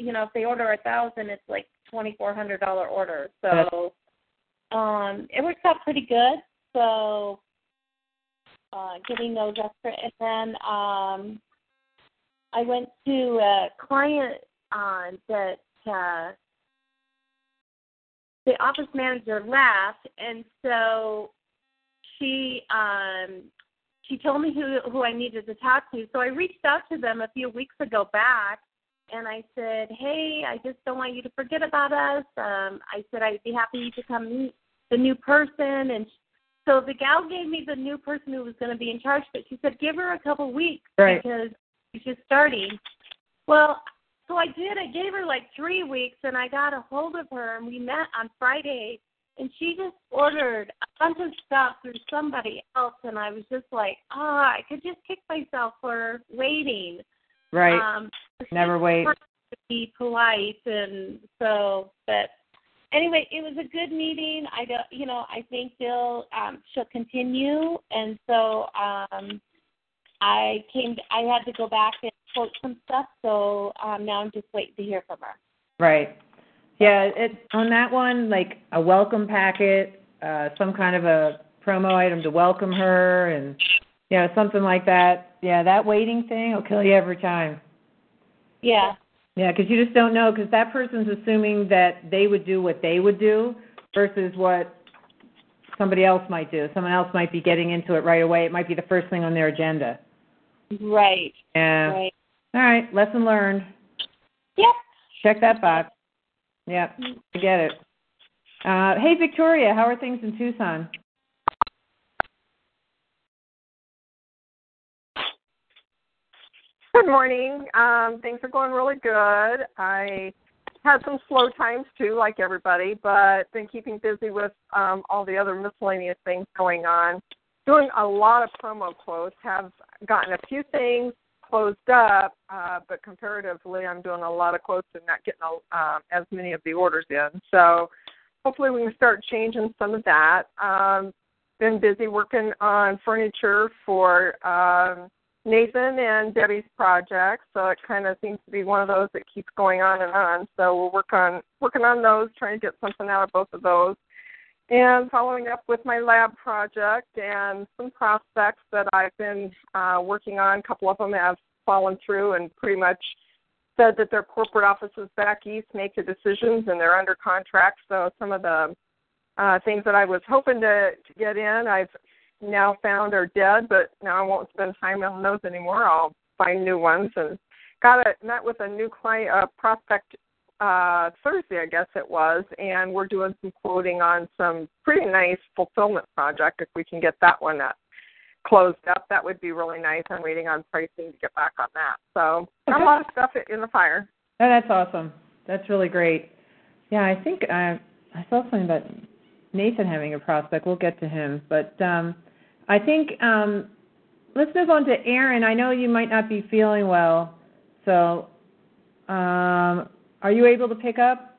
you know, if they order a thousand, it's like twenty four hundred dollar order. So um, it works out pretty good. So uh, getting those extra, and then um, I went to a client uh, that uh, the office manager left, and so she um, she told me who who I needed to talk to. So I reached out to them a few weeks ago back, and I said, "Hey, I just don't want you to forget about us." Um, I said I'd be happy to come meet the new person, and so the gal gave me the new person who was going to be in charge, but she said give her a couple weeks Right. because she's just starting. Well, so I did. I gave her like three weeks, and I got a hold of her, and we met on Friday, and she just ordered a bunch of stuff through somebody else, and I was just like, oh, I could just kick myself for waiting. Right. Um, Never wait. be polite, and so, but anyway, it was a good meeting. I don't, you know, I think they'll um, she'll continue, and so um, I came. I had to go back and quote some stuff, so um, now I'm just waiting to hear from her. Right. Yeah, it on that one, like a welcome packet, uh, some kind of a promo item to welcome her, and you know something like that. Yeah, that waiting thing will kill you every time. Yeah. Yeah, because you just don't know because that person's assuming that they would do what they would do versus what somebody else might do. Someone else might be getting into it right away. It might be the first thing on their agenda. Right. Yeah. Right. All right, lesson learned. Yep. Check that box. Yep, I get it. Uh, hey, Victoria, how are things in Tucson? (laughs) Good morning. Um, things are going really good. I had some slow times too, like everybody, but been keeping busy with um, all the other miscellaneous things going on. Doing a lot of promo quotes. Have gotten a few things closed up, uh, but comparatively, I'm doing a lot of quotes and not getting a, um, as many of the orders in. So hopefully, we can start changing some of that. Um, been busy working on furniture for. Um, Nathan and Debbie's project, so it kind of seems to be one of those that keeps going on and on. So we'll work on working on those, trying to get something out of both of those, and following up with my lab project and some prospects that I've been uh, working on. A couple of them have fallen through and pretty much said that their corporate offices back east make the decisions and they're under contract. So some of the uh, things that I was hoping to, to get in, I've now found are dead, but now I won't spend time on those anymore. I'll find new ones and got a met with a new client uh, prospect uh Thursday, I guess it was, and we're doing some quoting on some pretty nice fulfillment project. If we can get that one up, closed up, that would be really nice. I'm waiting on pricing to get back on that. So got a lot of stuff in the fire. Oh, that's awesome. That's really great. Yeah, I think I I saw something about Nathan having a prospect. We'll get to him, but um, I think um, let's move on to Aaron. I know you might not be feeling well, so um, are you able to pick up?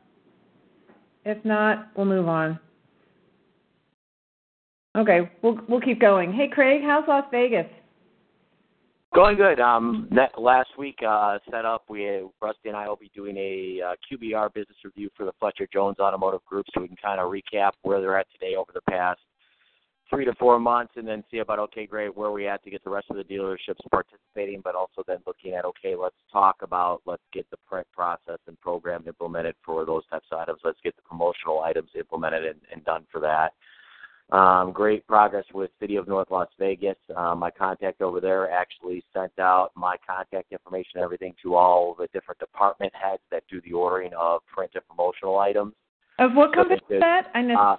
If not, we'll move on. Okay, we'll we'll keep going. Hey, Craig, how's Las Vegas? Going good. Um, that last week uh, set up, we Rusty and I will be doing a uh, QBR business review for the Fletcher Jones Automotive Group, so we can kind of recap where they're at today over the past three to four months, and then see about okay, great, where we at to get the rest of the dealerships participating, but also then looking at okay, let's talk about let's get the print process and program implemented for those types of items. Let's get the promotional items implemented and, and done for that. Um, great progress with City of North Las Vegas. Um, my contact over there actually sent out my contact information and everything to all the different department heads that do the ordering of print and promotional items. Of what So company they is that? I know. Uh,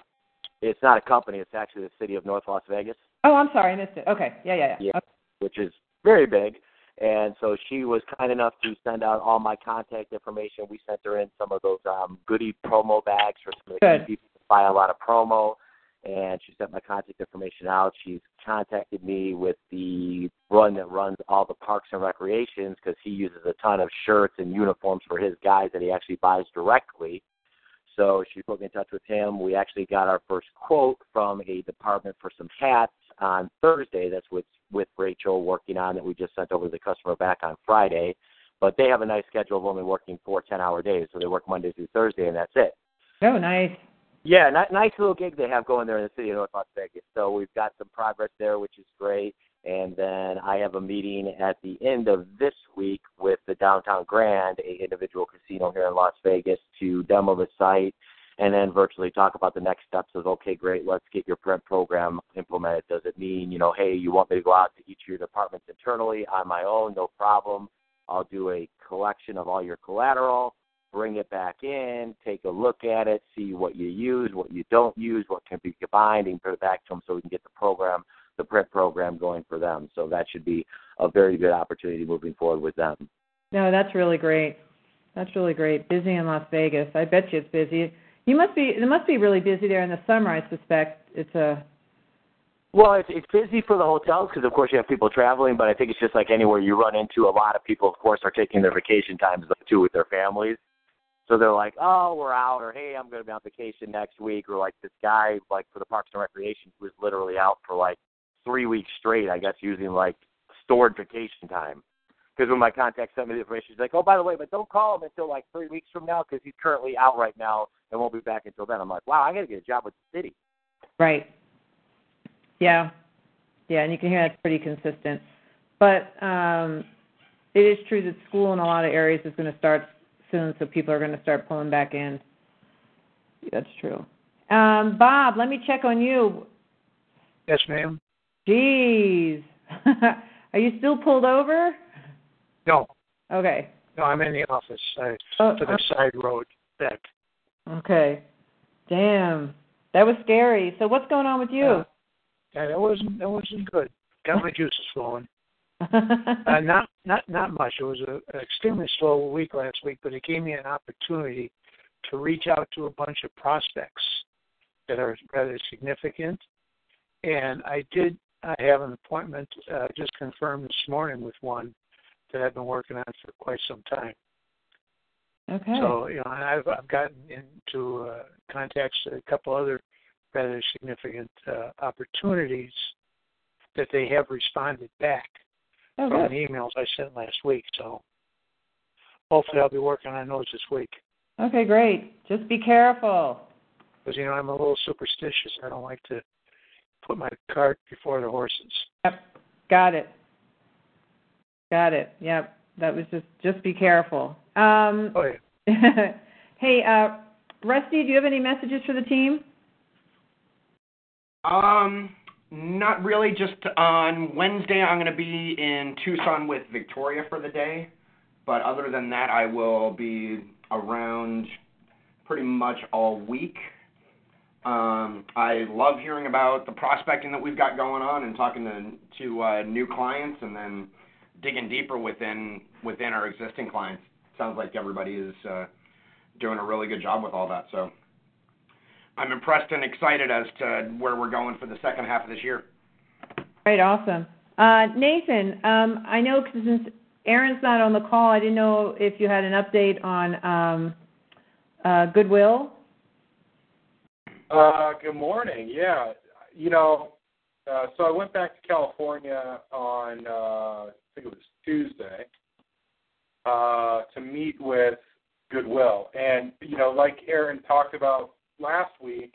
it's not a company. It's actually the City of North Las Vegas, oh, I'm sorry, I missed it. Okay, yeah, yeah, yeah. Yeah. which is very big. And so she was kind enough to send out all my contact information. We sent her in some of those um, goodie promo bags for some of the Good. people to buy a lot of promo. And she sent my contact information out. She's contacted me with the run that runs all the parks and recreations because he uses a ton of shirts and uniforms for his guys that he actually buys directly. So she put me in touch with him. We actually got our first quote from a department for some hats on Thursday. That's with with Rachel working on that we just sent over to the customer back on Friday. But they have a nice schedule of only working four ten hour days, so they work Monday through Thursday, and that's it. Oh, nice. Yeah, ni- nice little gig they have going there in the city of North Las Vegas. So we've got some progress there, which is great. And then I have a meeting at the end of this week with the Downtown Grand, a individual casino here in Las Vegas, to demo the site and then virtually talk about the next steps of okay, great, let's get your print program implemented. Does it mean, you know, hey, you want me to go out to each of your departments internally on my own? No problem. I'll do a collection of all your collateral, bring it back in, take a look at it, see what you use, what you don't use, what can be combined, and put it back to them so we can get the program, the print program going for them. So that should be a very good opportunity moving forward with them. No, that's really great. That's really great. Busy in Las Vegas. I bet you it's busy. You must be. It must be really busy there in the summer. I suspect it's a. Well, it's it's busy for the hotels because of course you have people traveling, but I think it's just like anywhere you run into. A lot of people, of course, are taking their vacation times too with their families. So they're like, "Oh, we're out," or "Hey, I'm going to be on vacation next week," or like this guy, like for the Parks and Recreation, who was literally out for like three weeks straight. I guess using like stored vacation time. Because when my contact sent me the information, she's like, "Oh, by the way, but don't call him until like three weeks from now because he's currently out right now and won't be back until then." I'm like, "Wow, I got to get a job with the city." Right. Yeah. Yeah, and you can hear that's pretty consistent. But um it is true that school in a lot of areas is going to start soon, so people are going to start pulling back in. That's true. Um, Bob, let me check on you. Yes, ma'am. Jeez. (laughs) are you still pulled over? No, Okay. no, I'm in the office. I Oh, took a side road back. okay. Damn. That was scary. So what's going on with you? Uh, Yeah, that wasn't that wasn't good. Got my (laughs) juices flowing. (laughs) Uh, not not not much. It was a, an extremely slow week last week, but it gave me an opportunity to reach out to a bunch of prospects that are rather significant. And I did. I have an appointment uh, just confirmed this morning with one that I've been working on for quite some time. okay. So you know, I've I've gotten into uh, contacts with a couple other rather significant uh, opportunities that they have responded back oh, from good. the emails I sent last week. So hopefully I'll be working on those this week. Okay, great. Just be careful. Because you know I'm a little superstitious. I don't like to put my cart before the horses. Yep. Got it. Got it. Yep. That was just just be careful. Um Oh yeah. (laughs) Hey, uh Rusty, do you have any messages for the team? Um, not really. Just on Wednesday, I'm going to be in Tucson with Victoria for the day. But other than that, I will be around pretty much all week. Um, I love hearing about the prospecting that we've got going on and talking to to uh, new clients, and then digging deeper within within our existing clients. Sounds like everybody is uh, doing a really good job with all that. So I'm impressed and excited as to where we're going for the second half of this year. Right, awesome. Uh Nathan, um I know since Aaron's not on the call, I didn't know if you had an update on um uh Goodwill. Uh, good morning. Yeah, you know, uh, so I went back to California on uh, I think it was Tuesday uh, to meet with Goodwill, and you know, like Aaron talked about last week,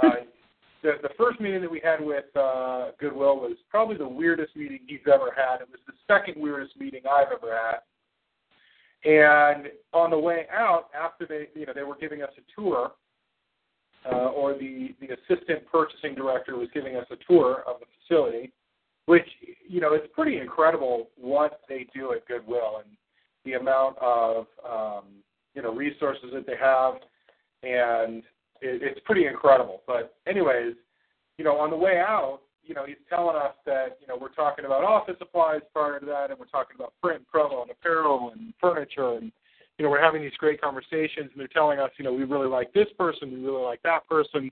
uh, (laughs) the the first meeting that we had with uh, Goodwill was probably the weirdest meeting he's ever had. It was the second weirdest meeting I've ever had. And on the way out, after they, you know, they were giving us a tour, uh, or the, the assistant purchasing director was giving us a tour of the facility, which, you know, it's pretty incredible what they do at Goodwill and the amount of, um, you know, resources that they have, and it, it's pretty incredible. But anyways, you know, on the way out, you know, he's telling us that, you know, we're talking about office supplies prior to that, and we're talking about print promo and apparel and furniture, and you know, we're having these great conversations, and they're telling us, you know, we really like this person, we really like that person,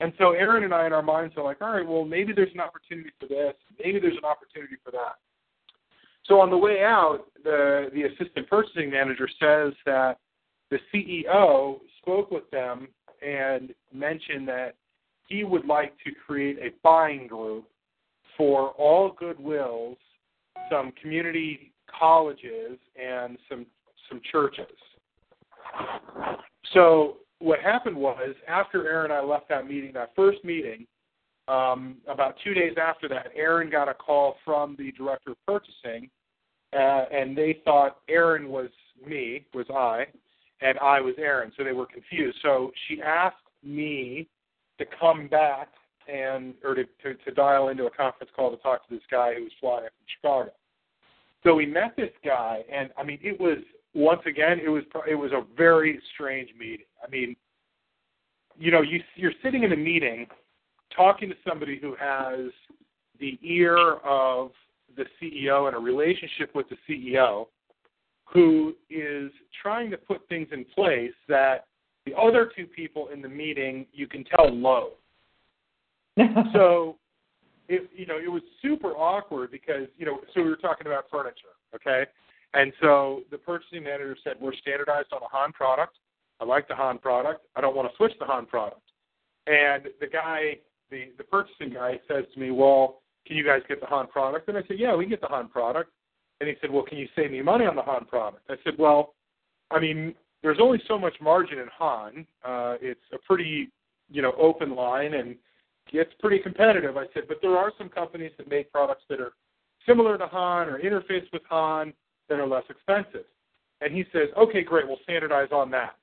and so Aaron and I, in our minds, are like, all right, well, maybe there's an opportunity for this, maybe there's an opportunity for that. So on the way out, the the assistant purchasing manager says that the CEO spoke with them and mentioned that he would like to create a buying group for all Goodwills, some community colleges, and some some churches. So what happened was after Aaron and I left that meeting, that first meeting, um, about two days after that, Aaron got a call from the director of purchasing, uh, and they thought Aaron was me, was I, and I was Aaron, so they were confused. So she asked me to come back and or to, to, to dial into a conference call to talk to this guy who was flying from Chicago. So we met this guy, and I mean, it was once again, it was it was a very strange meeting. I mean, you know, you you're sitting in a meeting, talking to somebody who has the ear of the CEO and a relationship with the CEO, who is trying to put things in place that the other two people in the meeting you can tell low. (laughs) so it you know, it was super awkward because, you know, so we were talking about furniture, okay? And so the purchasing manager said, We're standardized on a HON product. I like the HON product. I don't want to switch the HON product. And the guy, the, the purchasing guy says to me, Well, can you guys get the HON product? And I said, Yeah, we can get the HON product. And he said, Well, can you save me money on the HON product? I said, Well, I mean, there's only so much margin in HON. Uh, it's a pretty, you know, open line and it's pretty competitive. I said, but there are some companies that make products that are similar to HON or interface with HON that are less expensive. And he says, okay, great, we'll standardize on that.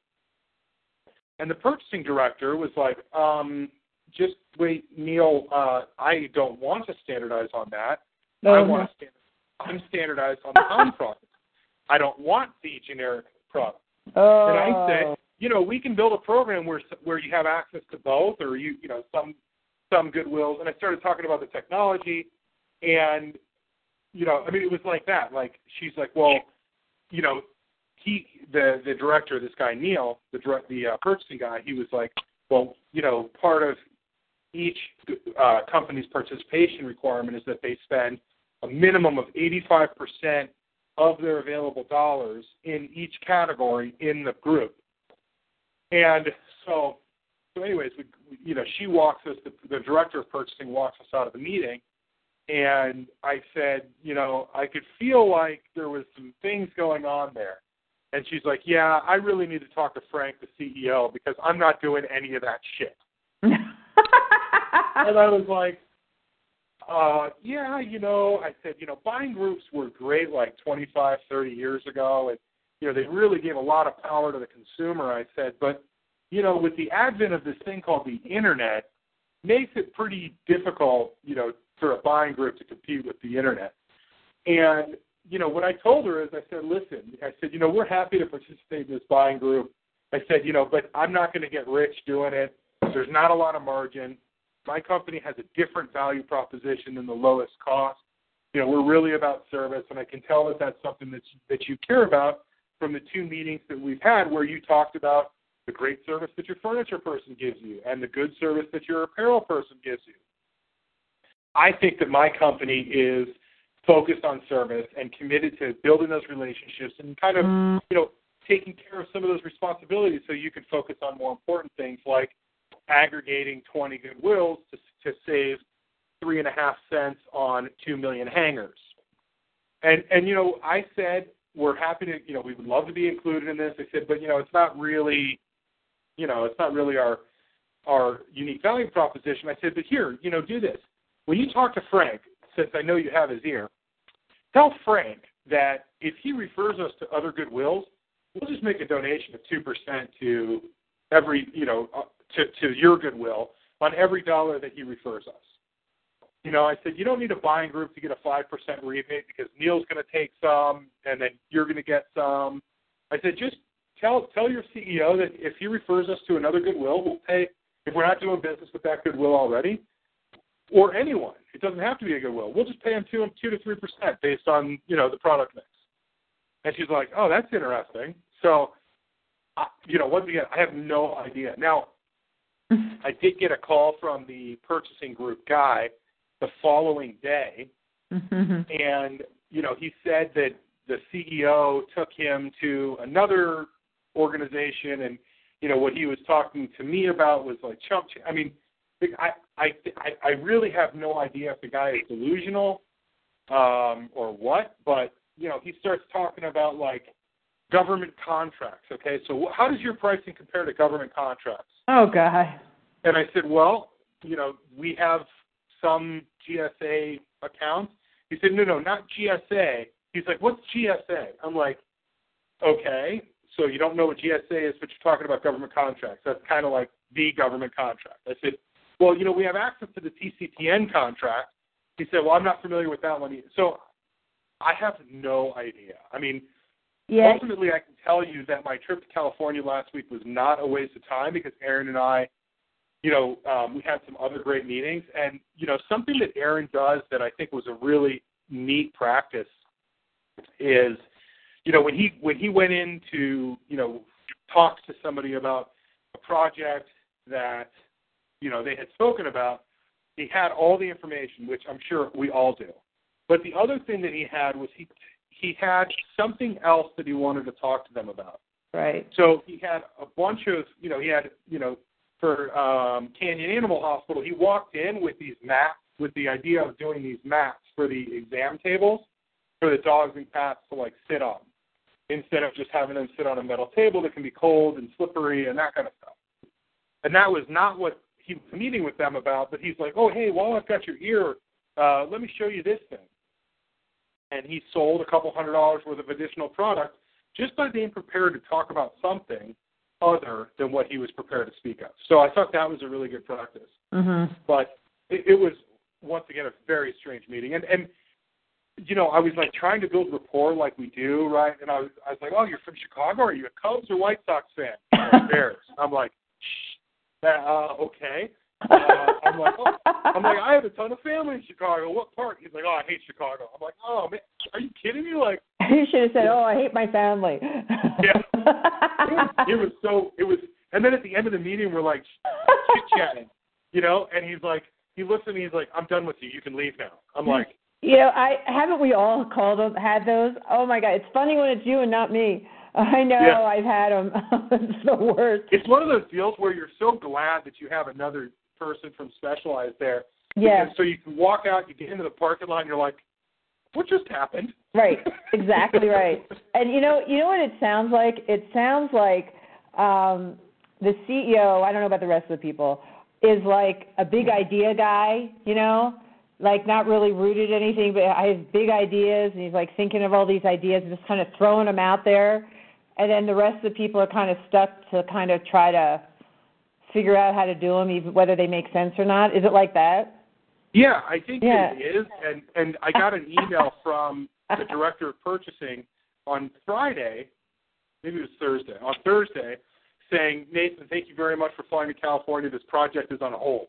And the purchasing director was like, um, just wait, Neil, uh, I don't want to standardize on that. No, I no. want to stand- I'm standardized on the HON product. I don't want the generic product. Oh. And I said, you know, we can build a program where where you have access to both, or you you know some some goodwills. And I started talking about the technology, and you know, I mean, it was like that. Like she's like, well, you know, he the the director, this guy Neil, the the uh, purchasing guy, he was like, well, you know, part of each uh, company's participation requirement is that they spend a minimum of 85% of their available dollars in each category in the group. And so, so anyways, we, you know, she walks us, the, the director of purchasing walks us out of the meeting, and I said, you know, I could feel like there was some things going on there. And she's like, yeah, I really need to talk to Frank, the CEO, because I'm not doing any of that shit. (laughs) and I was like, uh, yeah, you know, I said, you know, buying groups were great like 25, 30 years ago, and you know, they really gave a lot of power to the consumer. I said, but you know, with the advent of this thing called the internet, makes it pretty difficult, you know, for a buying group to compete with the internet. And you know, what I told her is, I said, listen, I said, you know, we're happy to participate in this buying group. I said, you know, but I'm not going to get rich doing it. There's not a lot of margin. My company has a different value proposition than the lowest cost. You know, we're really about service, and I can tell that that's something that that you care about from the two meetings that we've had, where you talked about the great service that your furniture person gives you and the good service that your apparel person gives you. I think that my company is focused on service and committed to building those relationships and kind of, mm. you know, taking care of some of those responsibilities so you can focus on more important things like aggregating 20 goodwills to, to save three and a half cents on two million hangers. And and you know, I said we're happy to, you know, we would love to be included in this. I said, but you know, it's not really, you know, it's not really our our unique value proposition. I said, but here, you know, do this. When you talk to Frank, since I know you have his ear, tell Frank that if he refers us to other goodwills, we'll just make a donation of two percent to every, you know, uh, to to your goodwill on every dollar that he refers us. You know, I said you don't need a buying group to get a five percent rebate because Neil's going to take some, and then you're going to get some. I said just tell tell your CEO that if he refers us to another goodwill, we'll pay. If we're not doing business with that goodwill already, or anyone, It doesn't have to be a goodwill. We'll just pay him two two to three percent based on you know the product mix. And she's like, oh, that's interesting. So, I, you know, once again, I have no idea. Now, (laughs) I did get a call from the purchasing group guy the following day, (laughs) and you know, he said that the CEO took him to another organization, and you know, what he was talking to me about was like chump. I mean, I I I really have no idea if the guy is delusional um, or what, but you know, he starts talking about like government contracts. Okay, so how does your pricing compare to government contracts? Oh God. And I said, well, you know, we have some GSA accounts. He said, no, no, not GSA. He's like, what's GSA? I'm like, okay, so you don't know what GSA is, but you're talking about government contracts. That's kind of like the government contract. I said, well, you know, we have access to the TCPN contract. He said, well, I'm not familiar with that one either. So I have no idea. I mean, Yeah. ultimately, I can tell you that my trip to California last week was not a waste of time because Aaron and I, you know, um, we had some other great meetings. And, you know, something that Aaron does that I think was a really neat practice is, you know, when he when he went in to, you know, talk to somebody about a project that, you know, they had spoken about, he had all the information, which I'm sure we all do. But the other thing that he had was he he had something else that he wanted to talk to them about. Right. So he had a bunch of, you know, he had, you know, for um, Canyon Animal Hospital, he walked in with these maps, with the idea of doing these maps for the exam tables for the dogs and cats to like sit on, instead of just having them sit on a metal table that can be cold and slippery and that kind of stuff. And that was not what he was meeting with them about. But he's like, oh hey, while I've got your ear, uh, let me show you this thing. And he sold a couple hundred dollars worth of additional product just by being prepared to talk about something other than what he was prepared to speak of. So I thought that was a really good practice. Mhm. But it, it was once again a very strange meeting, and and you know I was like trying to build rapport like we do, right? And I was I was like, oh, you're from Chicago? Are you a Cubs or White Sox fan? (laughs) Bears. I'm like, shh, uh, okay. (laughs) Uh, I'm like, oh. I'm like, I have a ton of family in Chicago. What part? He's like, oh, I hate Chicago. I'm like, oh man, are you kidding me? Like, (laughs) you should have said, "Oh, I hate my family." yeah. it, was, (laughs) it was so it was and then at the end of the meeting we're like chit chatting you know and he's like he looks at me he's like i'm done with you you can leave now i'm like You know, I haven't we all called them had those. Oh my God, it's funny when it's you and not me. I know Yeah. I've had them. (laughs) it's the worst. it's one of those deals where you're so glad that you have another person from specialized there Yeah. Because- so you can walk out you get into the parking lot and you're like what just happened Right. Exactly (laughs) right. And you know, you know what it sounds like? It sounds like um the CEO, I don't know about the rest of the people, is like a big idea guy, you know? Like not really rooted in anything, but has big ideas and he's like thinking of all these ideas and just kind of throwing them out there. And then the rest of the people are kind of stuck to kind of try to figure out how to do them, even whether they make sense or not. Is it like that? Yeah, I think Yeah. it is. And and I got an email (laughs) from the director of purchasing on Friday, maybe it was Thursday. On Thursday, saying, Nathan, thank you very much for flying to California. This project is on hold.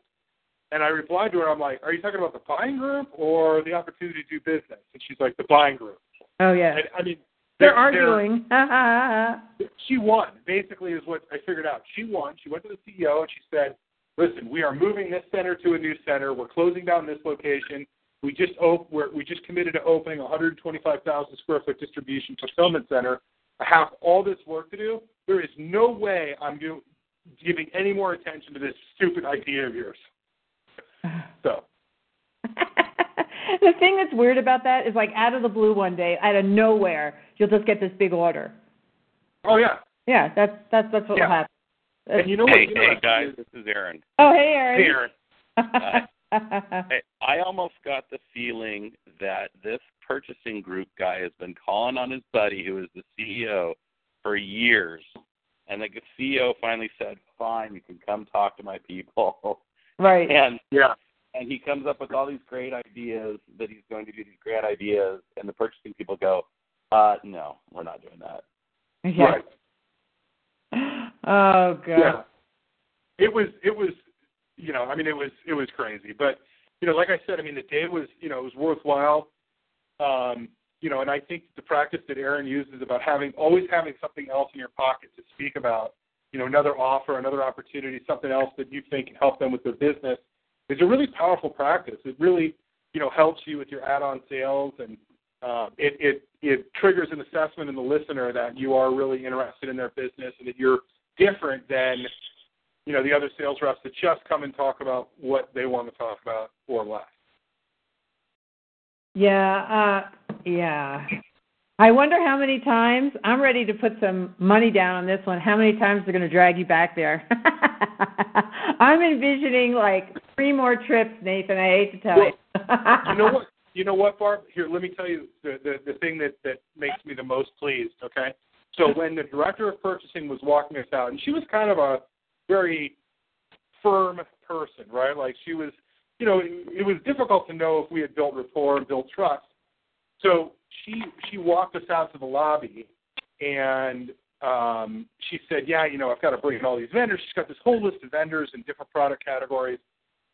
And I replied to her, I'm like, Are you talking about the buying group or the opportunity to do business? And she's like, The buying group. Oh yeah. And, I mean, They're they're- arguing. (laughs) she won. Basically, is what I figured out. She won. She went to the CEO and she said, "Listen, we are moving this center to a new center. We're closing down this location. We just op- we're, we just committed to opening a 125,000 square foot distribution fulfillment center. I have all this work to do. There is no way I'm do- giving any more attention to this stupid idea of yours." (sighs) So (laughs) the thing that's weird about that is like out of the blue one day, out of nowhere, you'll just get this big order. Oh yeah. Yeah, that's that's that's what Yeah. will happen. And you know hey, what? You know hey guys, this is Aaron. Oh, hey, Aaron. Hey, Aaron. (laughs) Hey, I almost got the feeling that this purchasing group guy has been calling on his buddy, who is the CEO, for years, and the CEO finally said, "Fine, you can come talk to my people." (laughs) Right. And yeah, and he comes up with all these great ideas that he's going to do these great ideas, and the purchasing people go, "Uh, no, we're not doing that." Yeah. Right. Oh god. Yeah. It was it was you know, I mean it was it was crazy. But you know, like I said, I mean, the day was, you know, it was worthwhile. Um, you know, and I think the practice that Aaron uses about having always having something else in your pocket to speak about, you know, another offer, another opportunity, something else that you think can help them with their business, is a really powerful practice. It really, you know, helps you with your add-on sales, and uh, it it it triggers an assessment in the listener that you are really interested in their business and that you're different than you know the other sales reps that just come and talk about what they want to talk about or less. Yeah, uh, yeah. I wonder how many times I'm ready to put some money down on this one. How many times they're going to drag you back there? (laughs) I'm envisioning like three more trips, Nathan. I hate to tell well, you. you know what? You know what, Barb? Here, let me tell you the, the the thing that that makes me the most pleased. Okay, so when the director of purchasing was walking us out, and she was kind of a very firm person, right? Like she was, you know, it, it was difficult to know if we had built rapport and built trust. So she she walked us out to the lobby, and um, she said, "Yeah, you know, I've got to bring in all these vendors." She's got this whole list of vendors in different product categories,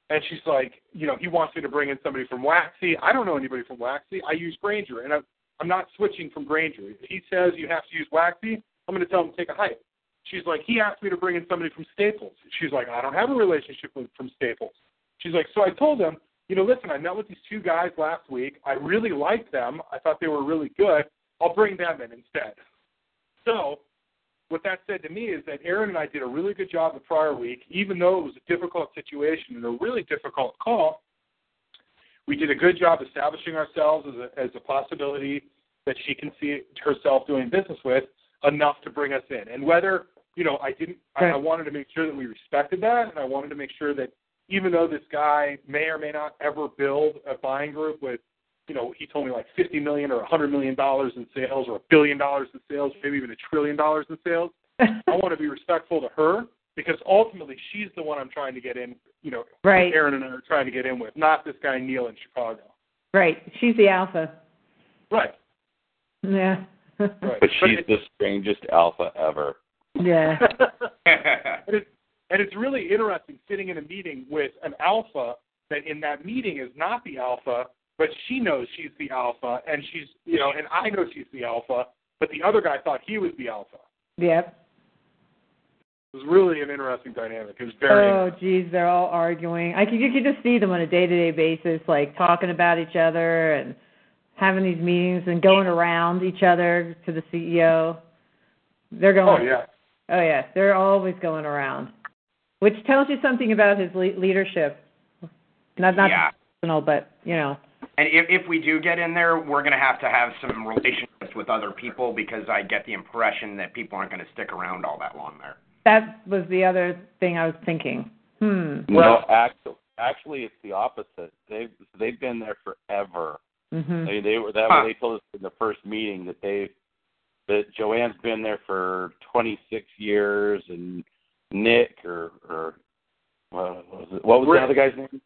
and she's like, "You know, he wants me to bring in somebody from Waxie. I don't know anybody from Waxie. I use Grainger, and I'm I'm not switching from Grainger. If he says you have to use Waxie, I'm going to tell him to take a hike." She's like, he asked me to bring in somebody from Staples. She's like, I don't have a relationship with from Staples. She's like, so I told him, you know, listen, I met with these two guys last week. I really liked them. I thought they were really good. I'll bring them in instead. So, what that said to me is that Aaron and I did a really good job the prior week, even though it was a difficult situation and a really difficult call. We did a good job establishing ourselves as a, as a possibility that she can see herself doing business with enough to bring us in. And whether you know, I didn't. I, I wanted to make sure that we respected that, and I wanted to make sure that even though this guy may or may not ever build a buying group with, you know, he told me like fifty million or a hundred million dollars in sales or a billion dollars in sales, maybe even a trillion dollars in sales. (laughs) I want to be respectful to her because ultimately she's the one I'm trying to get in. You know, right. Aaron and I are trying to get in with, not this guy Neil in Chicago. Right. She's the alpha. Right. Yeah. right. But she's the strangest alpha ever. Yeah. (laughs) and, it's, and it's really interesting sitting in a meeting with an alpha that in that meeting is not the alpha, but she knows she's the alpha, and she's you know, and I know she's the alpha, but the other guy thought he was the alpha. Yep. It was really an interesting dynamic. It was very. Oh, geez, they're all arguing. I could you could just see them on a day to day basis, like talking about each other and having these meetings and going around each other to the CEO. They're going. Oh yeah. Oh yeah, they're always going around, which tells you something about his le- leadership. Not not Yeah. personal, but you know. And if if we do get in there, we're going to have to have some relationships with other people because I get the impression that people aren't going to stick around all that long there. That was the other thing I was thinking. Hmm. no, actually, actually, it's the opposite. They've they've been there forever. Mm-hmm. They they were that Huh. they told us in the first meeting that they that Joanne's been there for 26 years and Nick or or what was it? What was Rick. the other guy's name?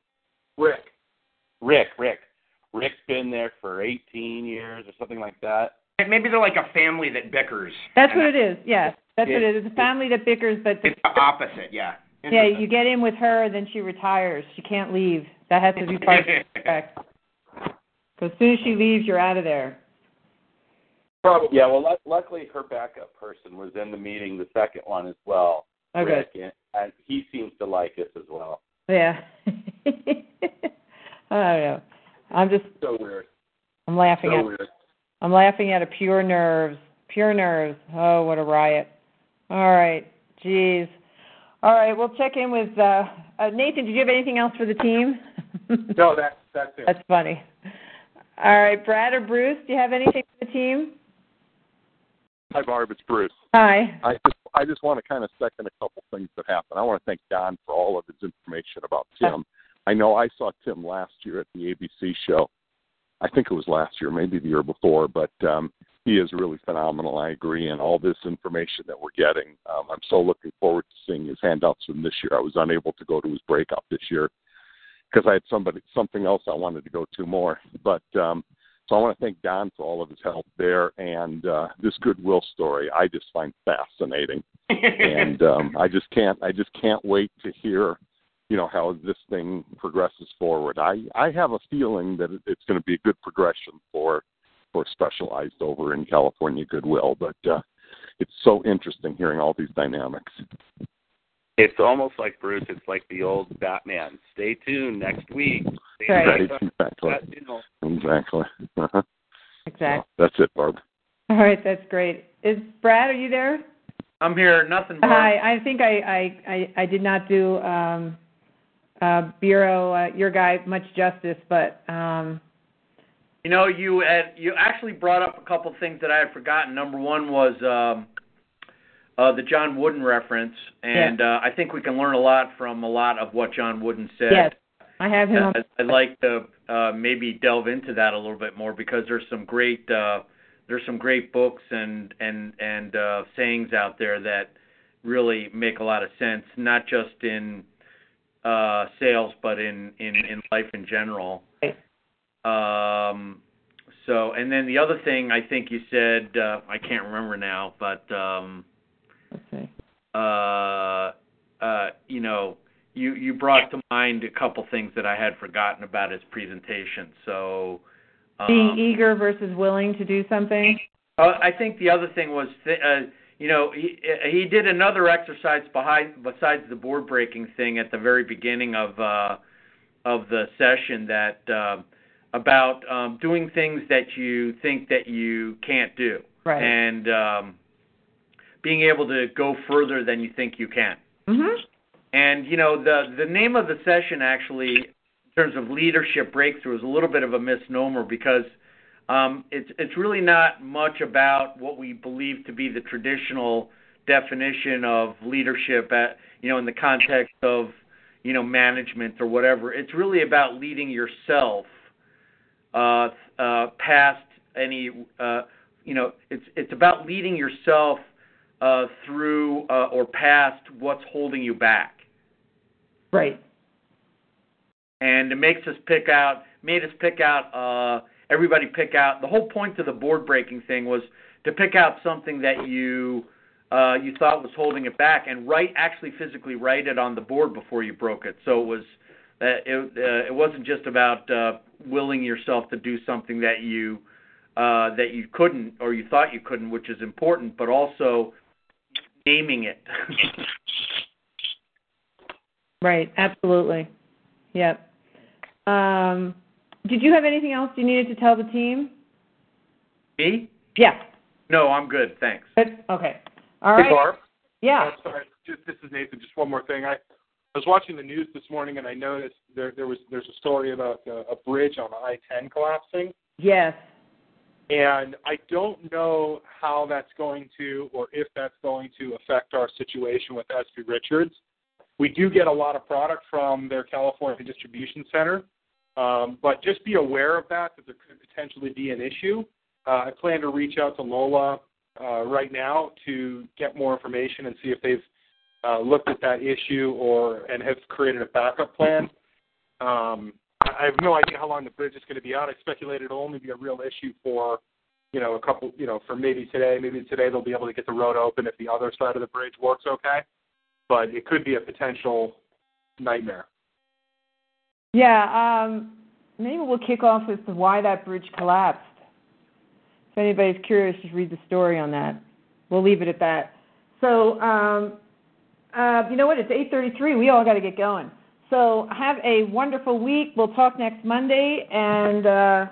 Rick. Rick. Rick. Rick's been there for 18 years or something like that. Maybe they're like a family that bickers. That's what it is. Yeah, that's what It- it is. It's a family that bickers, but the, It's the opposite, yeah. yeah, you get in with her, then she retires. She can't leave. That has to be part of the (laughs) contract. Because as soon as she leaves, you're out of there. Probably. Yeah, well, lu- luckily her backup person was in the meeting, the second one as well. Oh, okay. Rick, and, and he seems to like us as well. Yeah. (laughs) I don't know. I'm just So weird. I'm laughing So at weird. I'm laughing at a pure nerves. Pure nerves. Oh, what a riot. All right. Jeez. All right, we'll check in with uh, uh Nathan, did you have anything else for the team? (laughs) No, that's that's it. That's funny. All right, Brad or Bruce, do you have anything for the team? Hi, Barb. It's Bruce. Hi. I just I just want to kind of second a couple things that happened. I want to thank Don for all of his information about Tim. I know I saw Tim last year at the ABC show. I think it was last year, maybe the year before, but um, he is really phenomenal. I agree, and all this information that we're getting, um, I'm so looking forward to seeing his handouts from this year. I was unable to go to his breakout this year because I had somebody something else I wanted to go to more, but. um so I want to thank Don for all of his help there and uh, this goodwill story. I just find fascinating, (laughs) and um, I just can't I just can't wait to hear you know how this thing progresses forward. I I have a feeling that it's going to be a good progression for for specialized over in California Goodwill, but uh, it's so interesting hearing all these dynamics. It's almost like Bruce. It's like the old Batman. Stay tuned next week. Stay Right, tuned. exactly. That, you know, Exactly. Uh-huh. Exactly. That's it, Barb. All right, that's great. Is Brad? Are you there? I'm here. Nothing. Barb. Hi. I think I I I, I did not do um, uh, Bureau uh, your guy much justice, but um, You know, you had you actually brought up a couple things that I had forgotten. Number one was um, uh, the John Wooden reference, and uh, I think we can learn a lot from a lot of what John Wooden said. yes, I have him. I- I'd like to uh, maybe delve into that a little bit more because there's some great uh, there's some great books and and and uh, sayings out there that really make a lot of sense, not just in uh, sales but in in in life in general. Um, so, and then the other thing I think you said uh, I can't remember now, but um, uh, uh, you know, you you brought to mind a couple things that I had forgotten about his presentation. So, being um, eager versus willing to do something. uh, I think the other thing was, th- uh, you know, he he did another exercise behind besides the board breaking thing at the very beginning of uh, of the session that uh, about um, doing things that you think that you can't do, Right. and um, being able to go further than you think you can. Mhm. And you know, the the name of the session actually, in terms of leadership breakthrough, is a little bit of a misnomer because um, it's it's really not much about what we believe to be the traditional definition of leadership at you know in the context of you know management or whatever. It's really about leading yourself uh, uh, past any uh, you know it's it's about leading yourself uh, through uh, or past what's holding you back Right. and it makes us pick out made us pick out uh everybody pick out the whole point of the board breaking thing was to pick out something that you uh you thought was holding it back and write actually physically write it on the board before you broke it so it was uh, it uh, it wasn't just about uh willing yourself to do something that you uh that you couldn't or you thought you couldn't which is important but also naming it Right. Absolutely. Yep. Um, did you have anything else you needed to tell the team? me Yeah. no i'm good thanks Good. Okay. All right. Hey. Barb. Yeah. Oh, sorry. Just, this is Nathan. Just one more thing. I, I was watching the news this morning and I noticed there there was there's a story about a, a bridge on I-10 collapsing, Yes. and I don't know how that's going to or if that's going to affect our situation with SP Richards. We do get a lot of product from their California distribution center, um, but just be aware of that that there could potentially be an issue. Uh, I plan to reach out to Lola uh, right now to get more information and see if they've uh, looked at that issue or and have created a backup plan. Um, I have no idea how long the bridge is going to be out. I speculate it'll only be a real issue for, you know, a couple, you know, for maybe today. Maybe today they'll be able to get the road open if the other side of the bridge works okay. But it could be a potential nightmare. Yeah. Um, maybe we'll kick off as to why that bridge collapsed. If anybody's curious, just read the story on that. We'll leave it at that. So, um, uh, you know what? It's 8:33. We all got to get going. So, have a wonderful week. We'll talk next Monday, and uh,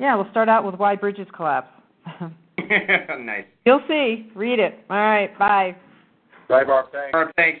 yeah, we'll start out with why bridges collapse. (laughs) nice You'll see. Read it. All right. Bye. Bye, Barb. Thanks. Barb, thanks